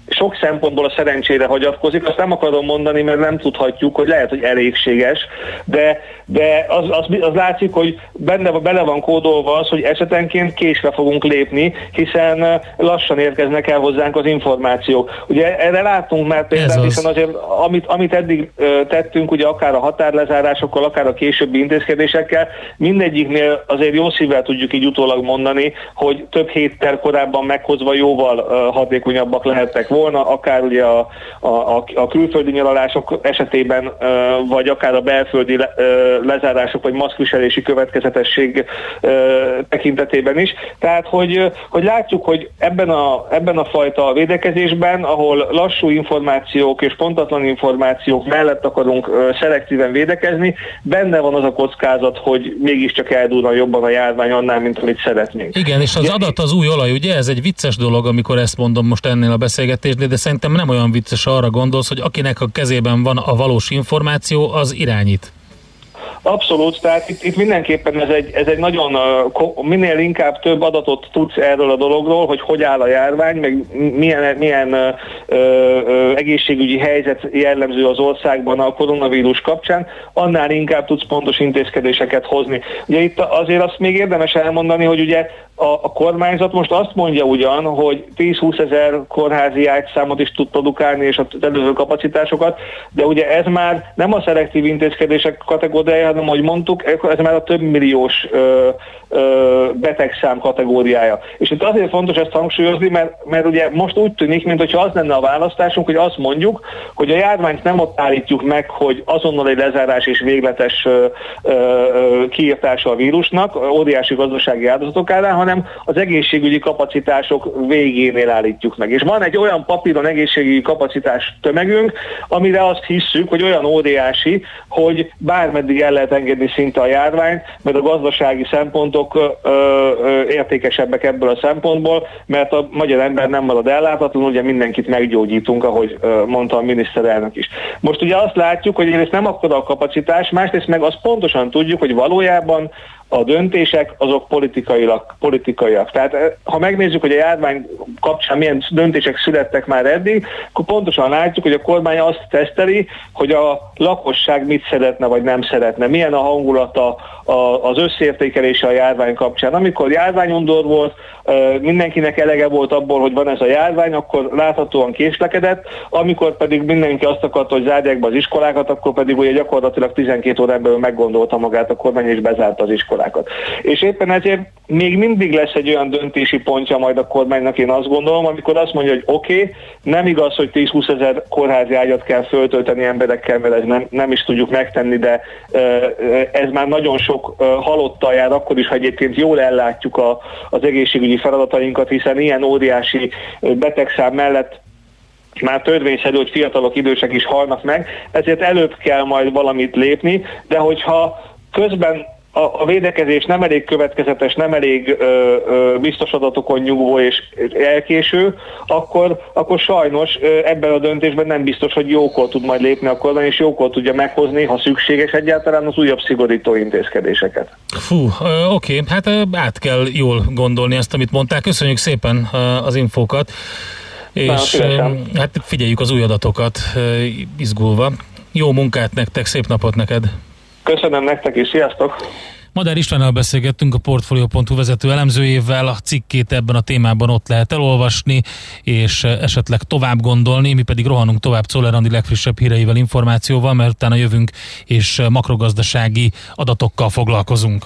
sok szempontból a szerencsére hagyatkozik. Azt nem akarom mondani, mert nem tudhatjuk, hogy lehet, hogy elégséges, de, de az, az, az látszik, hogy benne, bele van kódolva az, hogy esetenként késve fogunk lépni, hiszen lassan érkeznek el hozzánk az információk. Ugye erre látunk már például, hiszen azért amit, amit eddig tettünk, ugye akár a határlezárásokkal, akár a későbbi intézkedésekkel, mindegyiknél azért jó szívvel tudjuk így utólag mondani, hogy több héttel korábban meghozva jóval hatékonyabbak lehettek volna volna, akár ugye a, a, a külföldi nyaralások esetében, vagy akár a belföldi le, lezárások, vagy maszkviselési következetesség tekintetében is. Tehát, hogy, hogy látjuk, hogy ebben a, ebben a fajta védekezésben, ahol lassú információk és pontatlan információk mellett akarunk szelektíven védekezni, benne van az a kockázat, hogy mégiscsak eldurran jobban a járvány annál, mint amit szeretnénk. Igen, és az adat az új olaj, ugye? Ez egy vicces dolog, amikor ezt mondom most ennél a beszélgetésnél, de szerintem nem olyan vicces arra gondolsz, hogy akinek a kezében van a valós információ, az irányít. Abszolút, tehát itt, itt mindenképpen ez egy, ez egy nagyon, minél inkább több adatot tudsz erről a dologról, hogy hogy áll a járvány, meg milyen, milyen ö, ö, egészségügyi helyzet jellemző az országban a koronavírus kapcsán, annál inkább tudsz pontos intézkedéseket hozni. Ugye itt azért azt még érdemes elmondani, hogy ugye a, a kormányzat most azt mondja ugyan, hogy 10-20 ezer kórházi ágyszámot is tud produkálni, és a előző kapacitásokat, de ugye ez már nem a szelektív intézkedések kategóriája, hanem ahogy mondtuk, ez már a több milliós ö, ö, betegszám kategóriája. És itt azért fontos ezt hangsúlyozni, mert, mert ugye most úgy tűnik, mintha az lenne a választásunk, hogy azt mondjuk, hogy a járványt nem ott állítjuk meg, hogy azonnal egy lezárás és végletes ö, ö, kiirtása a vírusnak, óriási gazdasági áldozatok árán, hanem az egészségügyi kapacitások végénél állítjuk meg. És van egy olyan papíron egészségügyi kapacitás tömegünk, amire azt hisszük, hogy olyan óriási, hogy bármeddig el lehet engedni szinte a járványt, mert a gazdasági szempontok ö, ö, értékesebbek ebből a szempontból, mert a magyar ember nem marad ellátatlan, ugye mindenkit meggyógyítunk, ahogy ö, mondta a miniszterelnök is. Most ugye azt látjuk, hogy egyrészt nem akkor a kapacitás, másrészt meg azt pontosan tudjuk, hogy valójában a döntések azok politikailag, politikaiak. Tehát eh, ha megnézzük, hogy a járvány kapcsán milyen döntések születtek már eddig, akkor pontosan látjuk, hogy a kormány azt teszteli, hogy a lakosság mit szeretne vagy nem szeretne, milyen a hangulata az összértékelése a járvány kapcsán. Amikor járványundor volt, eh, mindenkinek elege volt abból, hogy van ez a járvány, akkor láthatóan késlekedett, amikor pedig mindenki azt akarta, hogy zárják be az iskolákat, akkor pedig ugye gyakorlatilag 12 órán belül meggondolta magát a kormány és bezárta az iskolákat iskolákat. És éppen ezért még mindig lesz egy olyan döntési pontja majd a kormánynak, én azt gondolom, amikor azt mondja, hogy oké, okay, nem igaz, hogy 10-20 ezer kórházi ágyat kell föltölteni emberekkel, mert ez nem, nem is tudjuk megtenni, de ez már nagyon sok halottal jár, akkor is, ha egyébként jól ellátjuk a, az egészségügyi feladatainkat, hiszen ilyen óriási betegszám mellett már törvényszerű, hogy fiatalok, idősek is halnak meg, ezért előbb kell majd valamit lépni, de hogyha közben a, a védekezés nem elég következetes, nem elég ö, ö, biztos adatokon nyugvó és elkéső, akkor, akkor sajnos ö, ebben a döntésben nem biztos, hogy jókor tud majd lépni a kormány, és jókor tudja meghozni, ha szükséges egyáltalán az újabb szigorító intézkedéseket. Fú, oké, okay. hát át kell jól gondolni ezt, amit mondták. Köszönjük szépen az infókat, és Na, hát figyeljük az új adatokat izgulva. Jó munkát nektek, szép napot neked! Köszönöm nektek is, sziasztok! Madár Istvánnal beszélgettünk a Portfolio.hu vezető elemzőjével, a cikkét ebben a témában ott lehet elolvasni, és esetleg tovább gondolni, mi pedig rohanunk tovább Czoller Andi legfrissebb híreivel, információval, mert utána jövünk és makrogazdasági adatokkal foglalkozunk.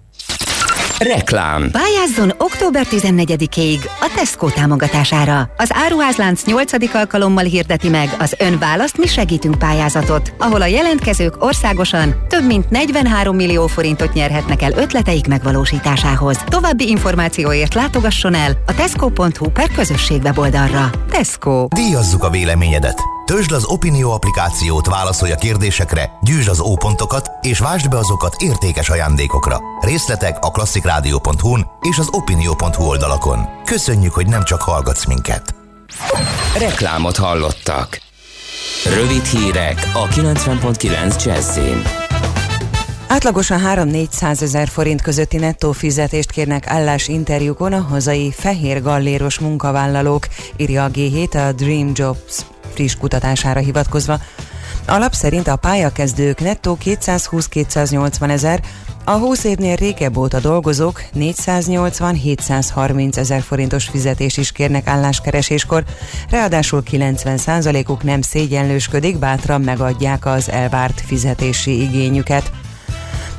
Reklám. Pályázzon október 14-ig a Tesco támogatására. Az áruházlánc 8. alkalommal hirdeti meg az Ön választ mi segítünk pályázatot, ahol a jelentkezők országosan több mint 43 millió forintot nyerhetnek el ötleteik megvalósításához. További információért látogasson el a tesco.hu per közösség weboldalra. Tesco. Díjazzuk a véleményedet. Töltsd az Opinio applikációt, válaszolj a kérdésekre, gyűjtsd az ópontokat, és vásd be azokat értékes ajándékokra. Részletek a klasszikrádió.hu-n és az opinio.hu oldalakon. Köszönjük, hogy nem csak hallgatsz minket. Reklámot hallottak. Rövid hírek a 90.9 Jazzin. Átlagosan 3-400 ezer forint közötti nettó fizetést kérnek állásinterjúkon a hazai fehér galléros munkavállalók, írja a G7 a Dream Jobs friss kutatására hivatkozva. A lap szerint a pályakezdők nettó 220-280 ezer, a 20 évnél régebb óta dolgozók 480-730 ezer forintos fizetés is kérnek álláskereséskor, ráadásul 90%-uk nem szégyenlősködik, bátran megadják az elvárt fizetési igényüket.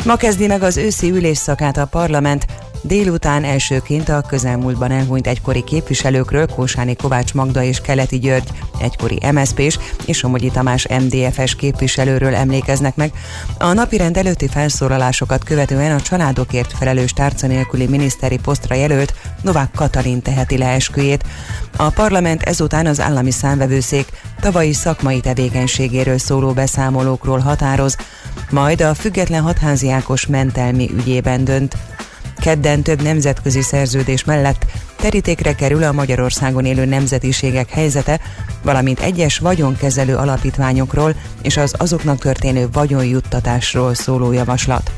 Ma kezdi meg az őszi ülésszakát a parlament, Délután elsőként a közelmúltban elhunyt egykori képviselőkről Kósáni Kovács Magda és Keleti György, egykori MSZP-s és Somogyi Tamás MDFS képviselőről emlékeznek meg. A napirend előtti felszólalásokat követően a családokért felelős tárca nélküli miniszteri posztra jelölt Novák Katalin teheti le esküjét. A parlament ezután az állami számvevőszék tavalyi szakmai tevékenységéről szóló beszámolókról határoz, majd a független hatházi Ákos mentelmi ügyében dönt. Kedden több nemzetközi szerződés mellett terítékre kerül a Magyarországon élő nemzetiségek helyzete, valamint egyes vagyonkezelő alapítványokról és az azoknak történő vagyonjuttatásról szóló javaslat.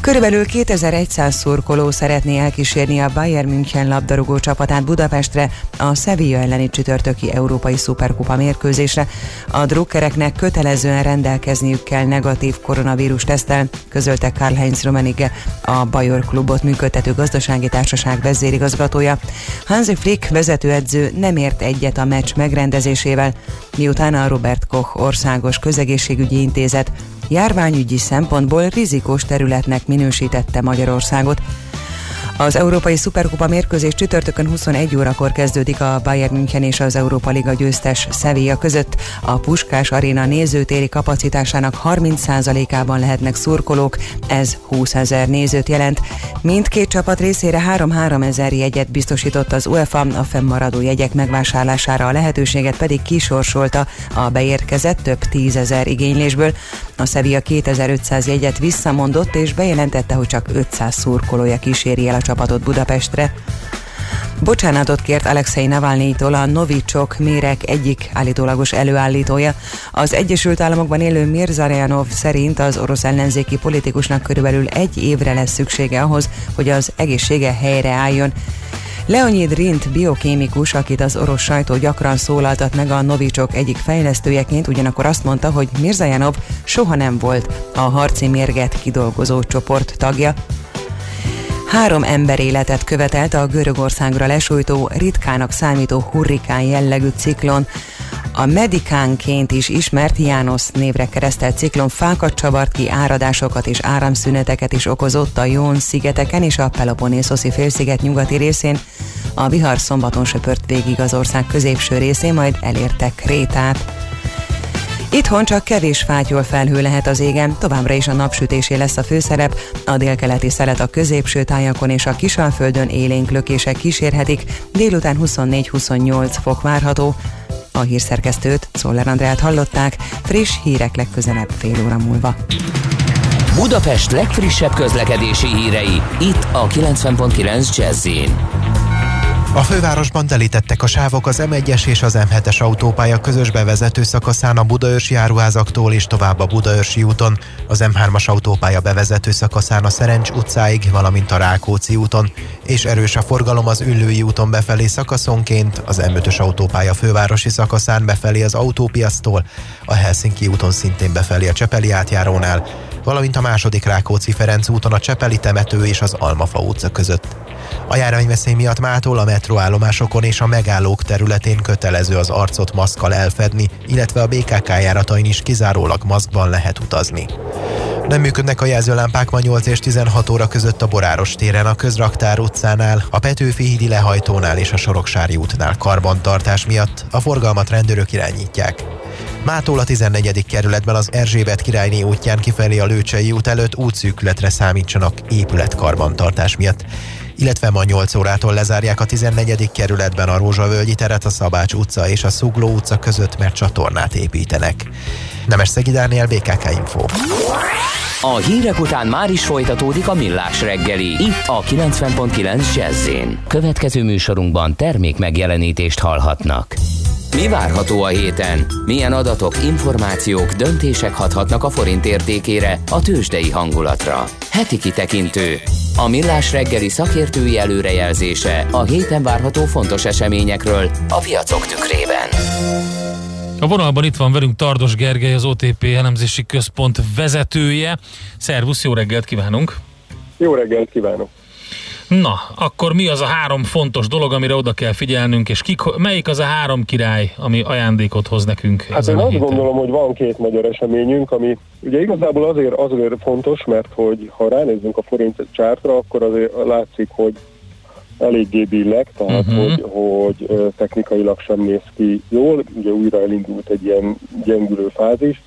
Körülbelül 2100 szurkoló szeretné elkísérni a Bayern München labdarúgó csapatát Budapestre a Sevilla elleni csütörtöki Európai Szuperkupa mérkőzésre. A drukkereknek kötelezően rendelkezniük kell negatív koronavírus tesztel, közölte Karl-Heinz Rummenigge, a Bayer klubot működtető gazdasági társaság vezérigazgatója. Hansi Flick vezetőedző nem ért egyet a meccs megrendezésével, miután a Robert Koch országos közegészségügyi intézet járványügyi szempontból rizikós területnek minősítette Magyarországot. Az Európai Szuperkupa mérkőzés csütörtökön 21 órakor kezdődik a Bayern München és az Európa Liga győztes Sevilla között. A Puskás Aréna nézőtéri kapacitásának 30%-ában lehetnek szurkolók, ez 20 ezer nézőt jelent. Mindkét csapat részére 3-3 ezer jegyet biztosított az UEFA, a fennmaradó jegyek megvásárlására a lehetőséget pedig kisorsolta a beérkezett több tízezer igénylésből. A Sevilla 2500 jegyet visszamondott és bejelentette, hogy csak 500 szurkolója kíséri el a csapatot Budapestre. Bocsánatot kért Alexei Navalnyitól a Novicsok mérek egyik állítólagos előállítója. Az Egyesült Államokban élő Mirzarjanov szerint az orosz ellenzéki politikusnak körülbelül egy évre lesz szüksége ahhoz, hogy az egészsége helyreálljon. Leonid Rint biokémikus, akit az orosz sajtó gyakran szólaltat meg a Novicsok egyik fejlesztőjeként, ugyanakkor azt mondta, hogy Mirzajanov soha nem volt a harci mérget kidolgozó csoport tagja, Három ember életet követelt a Görögországra lesújtó, ritkának számító hurrikán jellegű ciklon. A medikánként is ismert János névre keresztelt ciklon fákat csavart ki, áradásokat és áramszüneteket is okozott a Jón szigeteken és a Peloponnészoszi félsziget nyugati részén. A vihar szombaton söpört végig az ország középső részén, majd elérte Krétát. Itthon csak kevés fátyol felhő lehet az égen, továbbra is a napsütésé lesz a főszerep, a délkeleti szelet a középső tájakon és a kisalföldön élénk lökések kísérhetik, délután 24-28 fok várható. A hírszerkesztőt, Szoller Andrát hallották, friss hírek legközelebb fél óra múlva. Budapest legfrissebb közlekedési hírei, itt a 90.9 jazz a fővárosban telítettek a sávok az M1-es és az M7-es autópálya közös bevezető szakaszán a Budaörsi áruházaktól és tovább a Budaörsi úton, az M3-as autópálya bevezető szakaszán a Szerencs utcáig, valamint a Rákóczi úton, és erős a forgalom az Üllői úton befelé szakaszonként, az M5-ös autópálya fővárosi szakaszán befelé az autópiasztól, a Helsinki úton szintén befelé a Csepeli átjárónál, valamint a második Rákóczi-Ferenc úton a Csepeli temető és az Almafa utca között. A járványveszély miatt mától a metróállomásokon és a megállók területén kötelező az arcot maszkkal elfedni, illetve a BKK járatain is kizárólag maszkban lehet utazni. Nem működnek a jelzőlámpák ma 8 és 16 óra között a Boráros téren, a Közraktár utcánál, a Petőfi hídi lehajtónál és a Soroksári útnál karbantartás miatt a forgalmat rendőrök irányítják. Mától a 14. kerületben az Erzsébet királyné útján kifelé a Lőcsei út előtt útszűkületre számítsanak épületkarbantartás miatt illetve ma 8 órától lezárják a 14. kerületben a Rózsavölgyi teret, a Szabács utca és a Szugló utca között, mert csatornát építenek. Nemes Szegi Dániel, BKK Info. A hírek után már is folytatódik a millás reggeli, itt a 90.9 jazz Következő műsorunkban termék megjelenítést hallhatnak. Mi várható a héten? Milyen adatok, információk, döntések hathatnak a forint értékére, a tőzsdei hangulatra? Heti kitekintő. A millás reggeli szakértői előrejelzése a héten várható fontos eseményekről a piacok tükrében. A vonalban itt van velünk Tardos Gergely, az OTP elemzési központ vezetője. Szervusz, jó reggelt kívánunk! Jó reggelt kívánok! Na, akkor mi az a három fontos dolog, amire oda kell figyelnünk, és kik, melyik az a három király, ami ajándékot hoz nekünk? Hát én azt héten? gondolom, hogy van két magyar eseményünk, ami ugye igazából azért, azért fontos, mert hogy ha ránézzünk a forint csártra, akkor azért látszik, hogy eléggé billeg, tehát uh-huh. hogy, hogy technikailag sem néz ki jól, ugye újra elindult egy ilyen gyengülő fázis,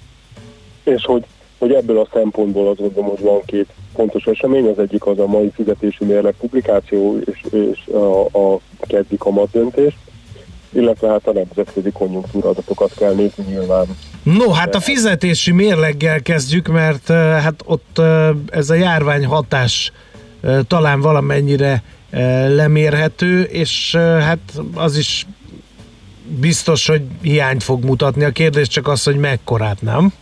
és hogy, hogy ebből a szempontból azt gondolom, hogy van két fontos esemény, az egyik az a mai fizetési mérleg publikáció és, és a, a keddi kamatdöntés, illetve hát a nemzetközi konjunktúradatokat kell nézni nyilván. No, hát a fizetési mérleggel kezdjük, mert hát ott ez a járvány hatás talán valamennyire lemérhető, és hát az is biztos, hogy hiányt fog mutatni. A kérdés csak az, hogy mekkorát, nem?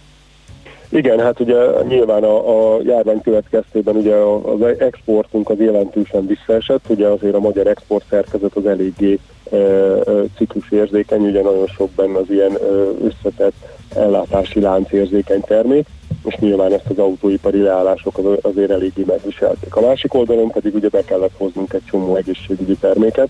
Igen, hát ugye nyilván a, a járvány következtében ugye az exportunk az jelentősen visszaesett, ugye azért a magyar export szerkezet az eléggé e, e, ciklus érzékeny, ugye nagyon sok benne az ilyen e, összetett ellátási lánc érzékeny termék, és nyilván ezt az autóipari leállások az, azért eléggé megviselték. A másik oldalon pedig ugye be kellett hoznunk egy csomó egészségügyi terméket,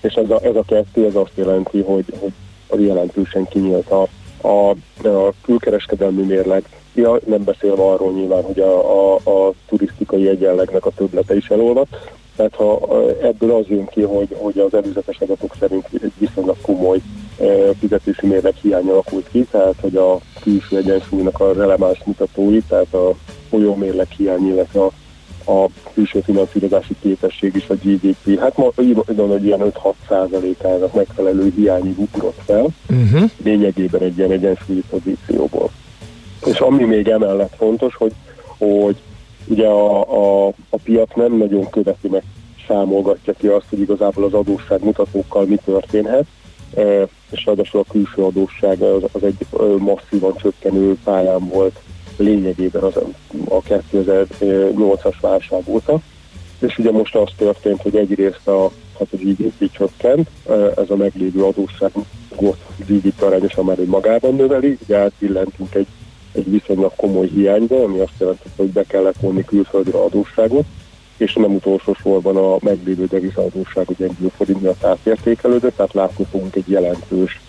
és ez a, ez a kettő ez azt jelenti, hogy, hogy az jelentősen kinyílt a A, a külkereskedelmi mérleg, ja, nem beszélve arról nyilván, hogy a, a, a turisztikai egyenlegnek a töblete is elolvadt. Tehát ha ebből az jön ki, hogy, hogy az előzetes adatok szerint egy viszonylag komoly fizetési mérleg hiány alakult ki, tehát hogy a külső egyensúlynak a releváns mutatói, tehát a folyómérleg hiány, illetve a, a külső finanszírozási képesség is a GDP, hát ma így mondom, hogy ilyen 5-6 százalékának megfelelő hiányi ugrott fel, uh-huh. lényegében egy ilyen egyensúlyi pozícióból. És ami még emellett fontos, hogy, hogy ugye a, a, a piac nem nagyon követi meg, számolgatja ki azt, hogy igazából az adósság mutatókkal mi történhet, e, és ráadásul a külső adósság az, az egy masszívan csökkenő pályán volt lényegében az a 2008-as válság óta. És ugye most az történt, hogy egyrészt a, hát a GDP csökkent, e, ez a meglévő adósságot GDP arányosan már magában növeli, ugye átbillentünk egy egy viszonylag komoly hiányba, ami azt jelenti, hogy be kellett vonni külföldre adósságot, és nem utolsó sorban a meglévő devizaadósság ugye egy forint miatt átértékelődött, tehát látni fogunk egy jelentős,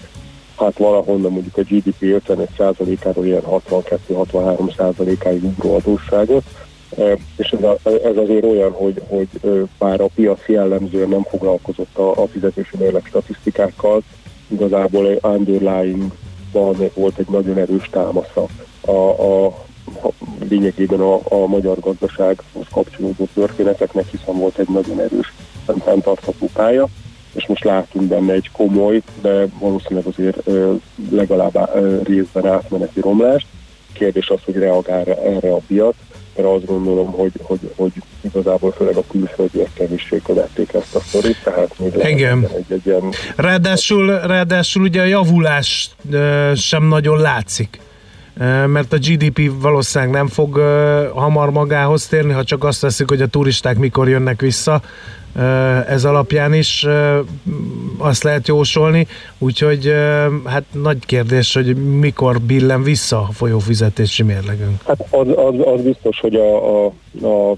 hát valahonnan mondjuk a GDP 51%-áról ilyen 62-63%-áig ugró adósságot, és ez, ez azért olyan, hogy, hogy bár a piac jellemzően nem foglalkozott a, a fizetési mérleg statisztikákkal, igazából underlying volt egy nagyon erős támasza a, a lényegében a, a magyar gazdasághoz kapcsolódó történeteknek, hiszen volt egy nagyon erős fenntartható pálya, és most látunk benne egy komoly, de valószínűleg azért legalább részben átmeneti romlást. Kérdés az, hogy reagál erre a piac, mert azt gondolom, hogy, hogy, hogy igazából főleg a külföldiek kevéssé követték ezt a sztorit, tehát még Igen. Egy, egy ilyen... Ráadásul, ráadásul ugye a javulás sem nagyon látszik mert a GDP valószínűleg nem fog hamar magához térni, ha csak azt veszik, hogy a turisták mikor jönnek vissza, ez alapján is azt lehet jósolni, úgyhogy hát nagy kérdés, hogy mikor billen vissza a folyófizetési mérlegünk. Hát az, az, az biztos, hogy a, a, a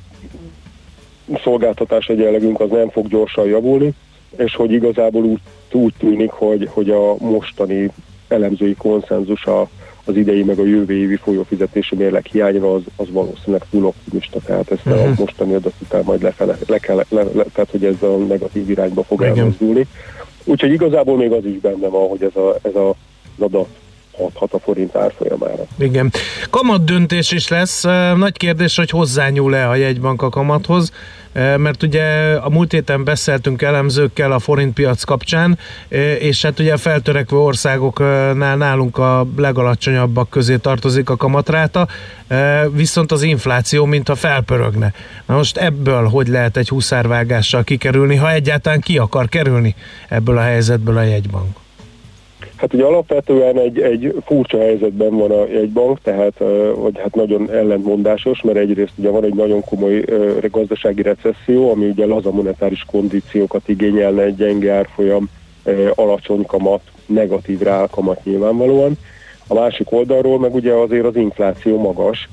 szolgáltatás egyenlegünk az nem fog gyorsan javulni, és hogy igazából úgy, úgy tűnik, hogy, hogy a mostani elemzői konszenzus a az idei meg a jövő évi folyófizetési mérleg hiányra az, az valószínűleg túl optimista, tehát ezt uh-huh. a mhm. mostani adat után majd lefele, le kell, le, le, tehát hogy ez a negatív irányba fog elmozdulni. Úgyhogy igazából még az is benne van, hogy ez, a, ez a, az adat hathat a forint árfolyamára. Igen. Kamat döntés is lesz. Nagy kérdés, hogy hozzányúl-e a jegybank a kamathoz, mert ugye a múlt héten beszéltünk elemzőkkel a forintpiac kapcsán, és hát ugye a feltörekvő országoknál nálunk a legalacsonyabbak közé tartozik a kamatráta, viszont az infláció mintha felpörögne. Na most ebből hogy lehet egy huszárvágással kikerülni, ha egyáltalán ki akar kerülni ebből a helyzetből a jegybank? Hát ugye alapvetően egy, egy furcsa helyzetben van a jegybank, tehát hogy hát nagyon ellentmondásos, mert egyrészt ugye van egy nagyon komoly gazdasági recesszió, ami ugye laza monetáris kondíciókat igényelne, egy gyenge árfolyam, alacsony kamat, negatív reálkamat nyilvánvalóan. A másik oldalról meg ugye azért az infláció magas,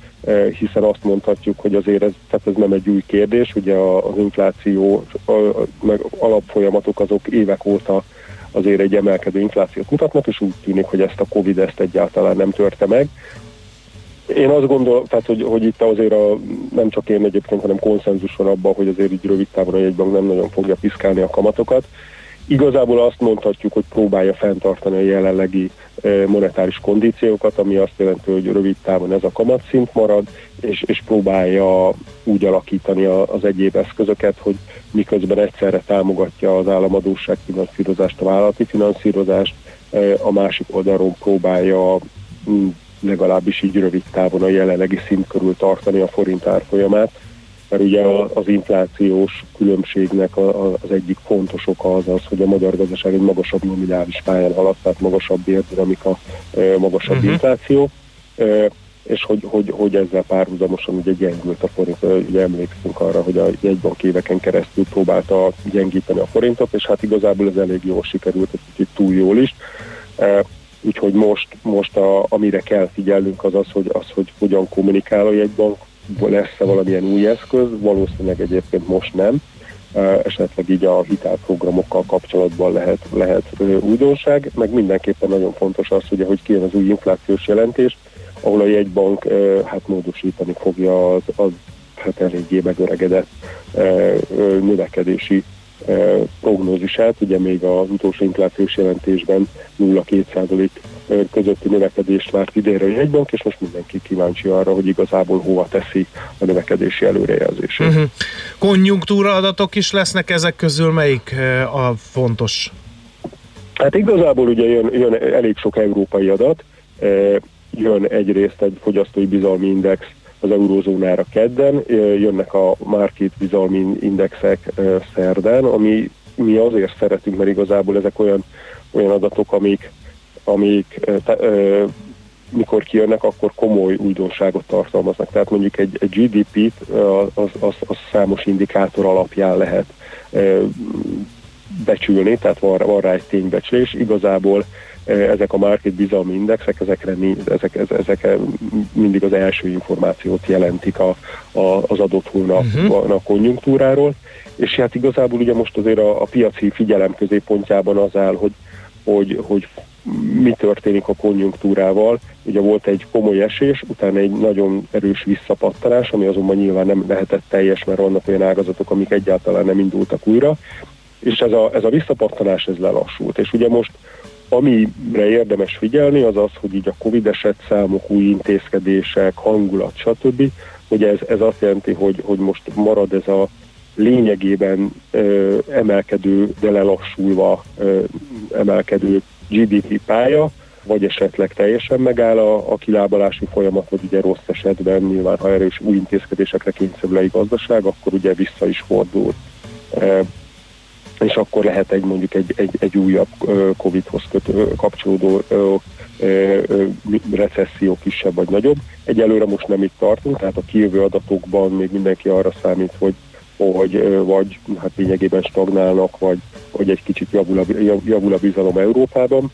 hiszen azt mondhatjuk, hogy azért ez, tehát ez nem egy új kérdés, ugye az infláció, meg alapfolyamatok azok évek óta azért egy emelkedő inflációt mutatnak, és úgy tűnik, hogy ezt a Covid ezt egyáltalán nem törte meg. Én azt gondolom, tehát, hogy, hogy itt azért a, nem csak én egyébként, hanem konszenzus van abban, hogy azért így rövid távon a jegybank nem nagyon fogja piszkálni a kamatokat. Igazából azt mondhatjuk, hogy próbálja fenntartani a jelenlegi monetáris kondíciókat, ami azt jelenti, hogy rövid távon ez a kamatszint marad, és, és próbálja úgy alakítani az egyéb eszközöket, hogy miközben egyszerre támogatja az államadóság finanszírozást, a vállalati finanszírozást, a másik oldalról próbálja legalábbis így rövid távon a jelenlegi szint körül tartani a forint árfolyamát, mert ugye az inflációs különbségnek az egyik fontos oka az az, hogy a magyar gazdaság egy magasabb nominális pályán halad, tehát magasabb bérdinamika, magasabb uh-huh. infláció, és hogy, hogy, hogy ezzel párhuzamosan ugye gyengült a forint. Ugye emlékszünk arra, hogy a jegybank éveken keresztül próbálta gyengíteni a forintot, és hát igazából ez elég jól sikerült, ez kicsit túl jól is. Úgyhogy most, most a, amire kell figyelnünk az az, hogy, az, hogy hogyan kommunikál a jegybank, lesz-e valamilyen új eszköz, valószínűleg egyébként most nem, esetleg így a hitelprogramokkal kapcsolatban lehet, lehet újdonság, meg mindenképpen nagyon fontos az, ugye, hogy kijön az új inflációs jelentés, ahol a jegybank hát módosítani fogja az, az hát eléggé megöregedett növekedési prognózisát. Ugye még az utolsó inflációs jelentésben 0,2% közötti növekedést várt idénre a jegybank, és most mindenki kíváncsi arra, hogy igazából hova teszi a növekedési előrejelzését. Uh-huh. Konjunktúra adatok is lesznek ezek közül, melyik eh, a fontos? Hát igazából ugye jön, jön elég sok európai adat, Eh, jön egyrészt egy fogyasztói bizalmi index az eurózónára kedden, eh, jönnek a market bizalmi indexek szerden, ami mi azért szeretünk, mert igazából ezek olyan, olyan adatok, amik, amik mikor kijönnek, akkor komoly újdonságot tartalmaznak. Tehát mondjuk egy, egy GDP-t az, az, az számos indikátor alapján lehet eh, becsülni, tehát van, van rá egy ténybecslés. Igazából ezek a market bizalmi indexek, ezekre, mi- ezek, ezek, ezek mindig az első információt jelentik a, a, az adott hónap uh-huh. a konjunktúráról, és hát igazából ugye most azért a, a piaci figyelem középpontjában az áll, hogy, hogy, hogy mi történik a konjunktúrával. Ugye volt egy komoly esés, utána egy nagyon erős visszapattanás, ami azonban nyilván nem lehetett teljes, mert vannak olyan ágazatok, amik egyáltalán nem indultak újra, és ez a, ez a visszapattanás ez lelassult. És ugye most amire érdemes figyelni, az az, hogy így a Covid eset számok, új intézkedések, hangulat, stb., hogy ez, ez azt jelenti, hogy, hogy most marad ez a lényegében ö, emelkedő, de lelassulva ö, emelkedő GDP pálya, vagy esetleg teljesen megáll a, a kilábalási folyamat, vagy ugye rossz esetben nyilván, ha erős új intézkedésekre kényszerül egy gazdaság, akkor ugye vissza is fordul. E, és akkor lehet egy mondjuk egy, egy, egy újabb Covid-hoz kötő, kapcsolódó recesszió kisebb vagy nagyobb. Egyelőre most nem itt tartunk, tehát a kijövő adatokban még mindenki arra számít, hogy hogy vagy hát lényegében stagnálnak, vagy, vagy egy kicsit javul a, javul a bizalom Európában,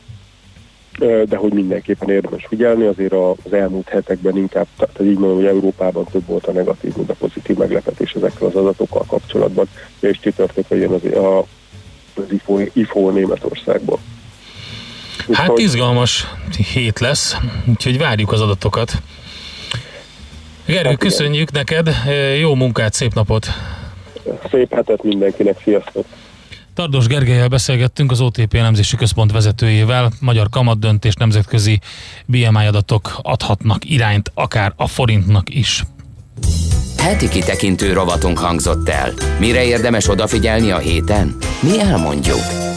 de hogy mindenképpen érdemes figyelni, azért az elmúlt hetekben inkább, tehát így mondom, hogy Európában több volt a negatív, mint a pozitív meglepetés ezekkel az adatokkal kapcsolatban, és csütörtökön jön az, a, az IFO, IFO Németországból. Hát izgalmas hét lesz, úgyhogy várjuk az adatokat. Gergő, Hát igen. köszönjük neked, jó munkát, szép napot! Szép hetet mindenkinek, sziasztok! Tardos Gergelyel beszélgettünk az OTP elemzési központ vezetőjével. Magyar kamatdöntés nemzetközi BMI adatok adhatnak irányt akár a forintnak is. Heti kitekintő rovatunk hangzott el. Mire érdemes odafigyelni a héten? Mi elmondjuk.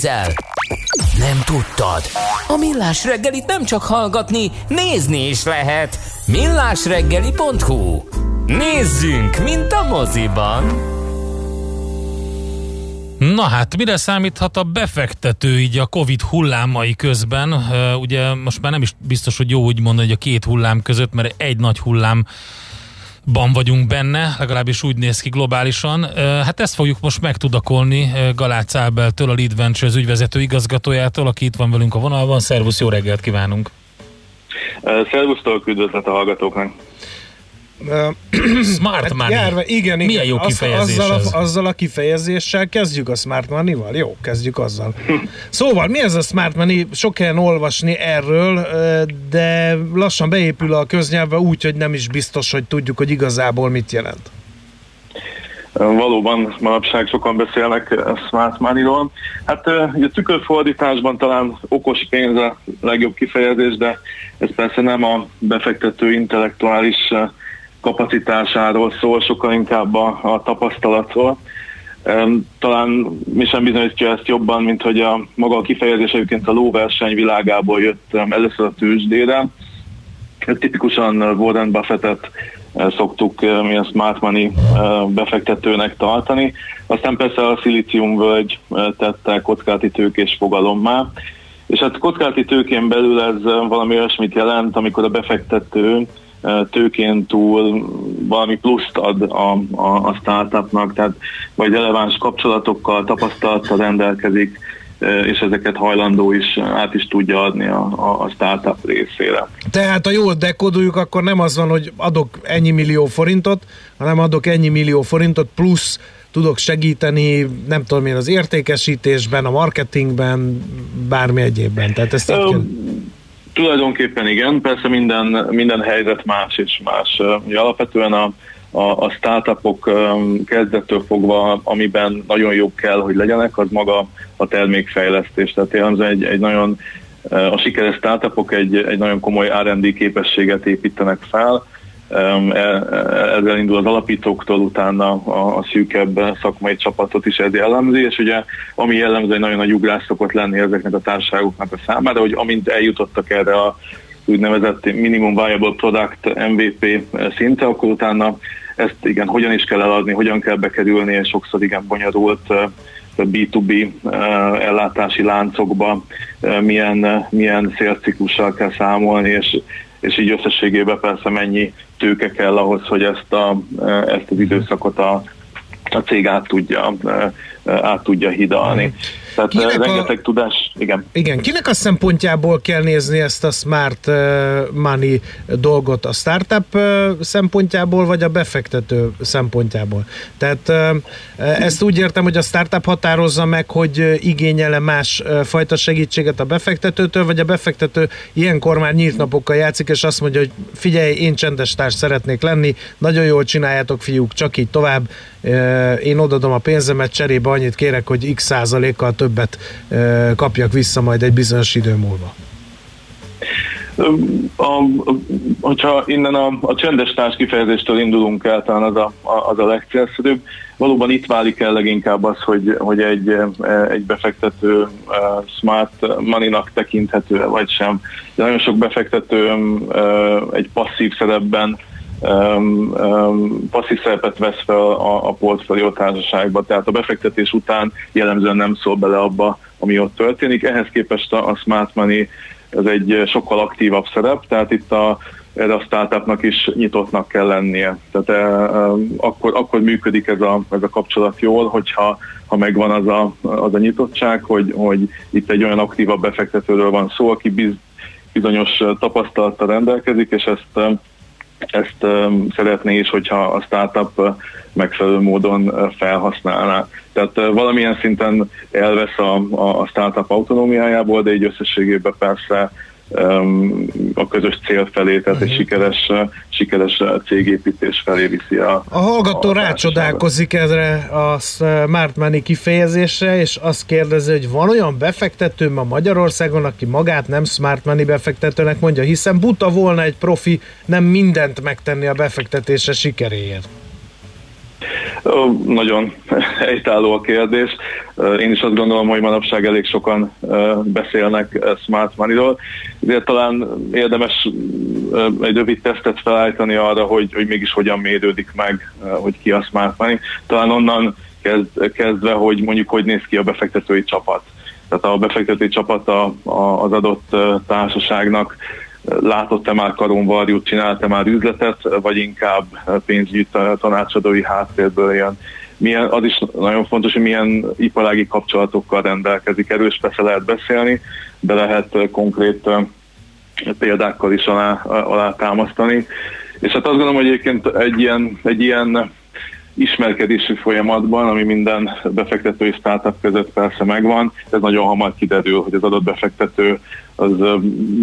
Nézel? Nem tudtad? A Millás reggelit nem csak hallgatni, nézni is lehet. Millásreggeli.hu Nézzünk, mint a moziban! Na hát, mire számíthat a befektető így a Covid hullámai közben? Ugye most már nem is biztos, hogy jó úgy mondani, hogy a két hullám között, mert egy nagy hullám ban vagyunk benne, legalábbis úgy néz ki globálisan. Hát ezt fogjuk most megtudakolni Galác Ábeltől, a Lead Ventures ügyvezető igazgatójától, aki itt van velünk a vonalban. Szervusz, jó reggelt kívánunk! Szervusztok, üdvözlet a hallgatóknak! Smart hát money. Járva, igen, igen. Milyen jó Az- kifejezés azzal, ez. a, azzal a kifejezéssel kezdjük a Smart Money-val? Jó, kezdjük azzal. Szóval, mi ez a Smart Money? Sok helyen olvasni erről, de lassan beépül a köznyelvbe úgy, hogy nem is biztos, hogy tudjuk, hogy igazából mit jelent. Valóban manapság sokan beszélnek smart money-ról. Hát ugye tükörfordításban talán okos pénz a legjobb kifejezés, de ez persze nem a befektető intellektuális kapacitásáról szól, sokkal inkább a, a tapasztalatról. Talán mi sem bizonyítja ezt jobban, mint hogy a maga a kifejezés egyébként a lóverseny világából jött először a tőzsdére. Tipikusan Warren Buffettet szoktuk mi a smart money befektetőnek tartani. Aztán persze a szilíciumvölgy tette kockázati tőkés fogalommá. És hát kockázati tőkén belül ez valami olyasmit jelent, amikor a befektető tőkén túl valami pluszt ad a, a, a startupnak, tehát vagy releváns kapcsolatokkal, tapasztalattal rendelkezik, és ezeket hajlandó is át is tudja adni a, a, a startup részére. Tehát, ha jól dekodoljuk, akkor nem az van, hogy adok ennyi millió forintot, hanem adok ennyi millió forintot, plusz tudok segíteni, nem tudom én, az értékesítésben, a marketingben, bármi egyébben. Tehát ezt Ö, kell... Tulajdonképpen igen, persze minden, minden helyzet más és más. Ugye alapvetően a, a, a startupok kezdettől fogva, amiben nagyon jók kell, hogy legyenek, az maga a termékfejlesztés. Tehát jellemzően egy, egy nagyon, a sikeres startupok egy, egy nagyon komoly R&D képességet építenek fel, ezzel indul az alapítóktól, utána a, szűkebb szakmai csapatot is ez jellemzi, és ugye ami jellemző, egy nagyon nagy ugrás szokott lenni ezeknek a társaságoknak a számára, hogy amint eljutottak erre a úgynevezett minimum viable product MVP szinte, akkor utána ezt igen, hogyan is kell eladni, hogyan kell bekerülni, és sokszor igen bonyolult ö, B2B ö, ellátási láncokba milyen, milyen szélciklussal kell számolni, és, és így összességében persze mennyi tőke kell ahhoz, hogy ezt, a, ezt az időszakot a, a cég át tudja, át tudja hidalni. Tehát Kinek a- rengeteg tudás, igen. Igen, kinek a szempontjából kell nézni ezt a smart uh, money dolgot? A startup uh, szempontjából, vagy a befektető szempontjából? Tehát ezt úgy értem, hogy a startup határozza meg, hogy igényele más fajta segítséget a befektetőtől, vagy a befektető ilyenkor már nyílt napokkal játszik, és azt mondja, hogy figyelj, én csendes társ szeretnék lenni, nagyon jól csináljátok, fiúk, csak így tovább, én odadom a pénzemet, cserébe annyit kérek, hogy x százalékkal többet kapjak vissza majd egy bizonyos idő múlva. A, hogyha innen a, a csendes társ kifejezéstől indulunk el, talán az a, a, az a legcélszerűbb. Valóban itt válik el leginkább az, hogy, hogy egy, egy befektető smart money-nak tekinthető vagy sem. De nagyon sok befektető egy passzív szerepben um, um, passzív szerepet vesz fel a, a portfólió társaságba, tehát a befektetés után jellemzően nem szól bele abba, ami ott történik. Ehhez képest a, a smart money ez egy sokkal aktívabb szerep, tehát itt a, erre a startupnak is nyitottnak kell lennie. Tehát e, e, akkor, akkor működik ez a, ez a kapcsolat jól, hogyha ha megvan az a, az a nyitottság, hogy, hogy itt egy olyan aktívabb befektetőről van szó, aki biz, bizonyos tapasztalattal rendelkezik, és ezt ezt szeretné is, hogyha a startup megfelelő módon felhasználná. Tehát valamilyen szinten elvesz a, a, startup autonómiájából, de így összességében persze a közös cél felé, tehát egy sikeres, uh, sikeres uh, cégépítés felé viszi a, A hallgató a rácsodálkozik erre a smart money kifejezésre, és azt kérdezi, hogy van olyan befektető ma Magyarországon, aki magát nem smart money befektetőnek mondja, hiszen buta volna egy profi nem mindent megtenni a befektetése sikeréért. Nagyon helytálló a kérdés. Én is azt gondolom, hogy manapság elég sokan beszélnek smart money-ról. Ezért talán érdemes egy rövid tesztet felállítani arra, hogy, hogy mégis hogyan mérődik meg, hogy ki a smart money. Talán onnan kezd, kezdve, hogy mondjuk hogy néz ki a befektetői csapat. Tehát a befektetői csapat a, a, az adott társaságnak látott-e már karonvarjút, csinált-e már üzletet, vagy inkább pénzügyi tanácsadói háttérből jön. Milyen, az is nagyon fontos, hogy milyen iparági kapcsolatokkal rendelkezik. Erről is persze lehet beszélni, de lehet konkrét példákkal is alá, alá támasztani. És hát azt gondolom, hogy egyébként egy ilyen, egy ilyen ismerkedési folyamatban, ami minden befektetői startup között persze megvan, ez nagyon hamar kiderül, hogy az adott befektető az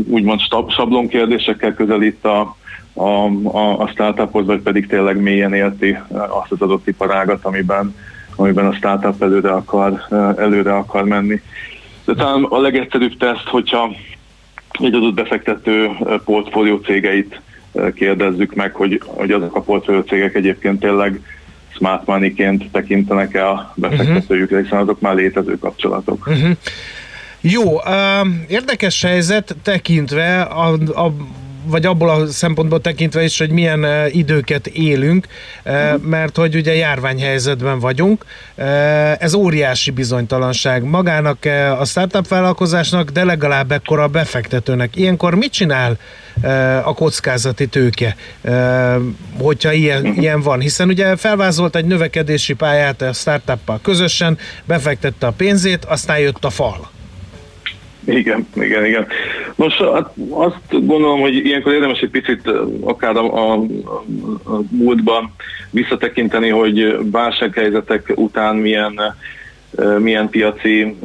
úgymond sablon kérdésekkel közelít a, a, a, a startuphoz, vagy pedig tényleg mélyen érti azt az adott iparágat, amiben, amiben a startup előre akar, előre akar menni. De talán a legegyszerűbb teszt, hogyha egy adott befektető portfólió cégeit kérdezzük meg, hogy, hogy azok a portfólió cégek egyébként tényleg smart money-ként tekintenek el a befektetőjükre, hiszen azok már létező kapcsolatok. Uh-huh. Jó, érdekes helyzet tekintve, a, a, vagy abból a szempontból tekintve is, hogy milyen uh, időket élünk, uh, mert hogy ugye járványhelyzetben vagyunk. Uh, ez óriási bizonytalanság magának a startup vállalkozásnak, de legalább ekkora a befektetőnek. Ilyenkor mit csinál a kockázati tőke, hogyha ilyen, ilyen van? Hiszen ugye felvázolt egy növekedési pályát a startuppal közösen, befektette a pénzét, aztán jött a fal. Igen, igen, igen. Nos, hát azt gondolom, hogy ilyenkor érdemes egy picit akár a, a, a múltban visszatekinteni, hogy válsághelyzetek után milyen milyen piaci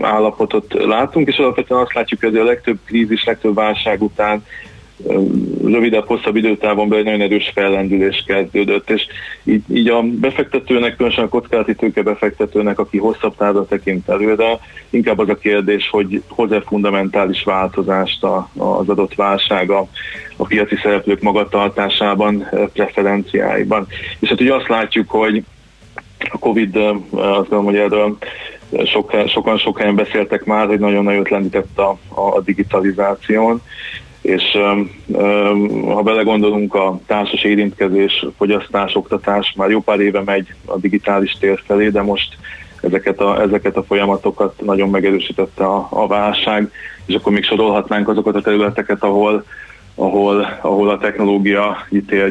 állapotot látunk, és alapvetően azt látjuk, hogy a legtöbb krízis, legtöbb válság után rövidebb, hosszabb időtávon belül nagyon erős fellendülés kezdődött, és így, így a befektetőnek, különösen a kockázati tőke befektetőnek, aki hosszabb távra tekint előre, inkább az a kérdés, hogy hoz-e fundamentális változást a, az adott válság a, a piaci szereplők magatartásában, preferenciáiban. És hát ugye azt látjuk, hogy a Covid, azt gondolom, hogy erről sok, sokan sok helyen beszéltek már, hogy nagyon nagyot lendített a, a digitalizáción, és ha belegondolunk a társas érintkezés, fogyasztás, oktatás, már jó pár éve megy a digitális tér felé, de most ezeket a, ezeket a folyamatokat nagyon megerősítette a, a válság, és akkor még sorolhatnánk azokat a területeket, ahol, ahol, ahol a technológia ítél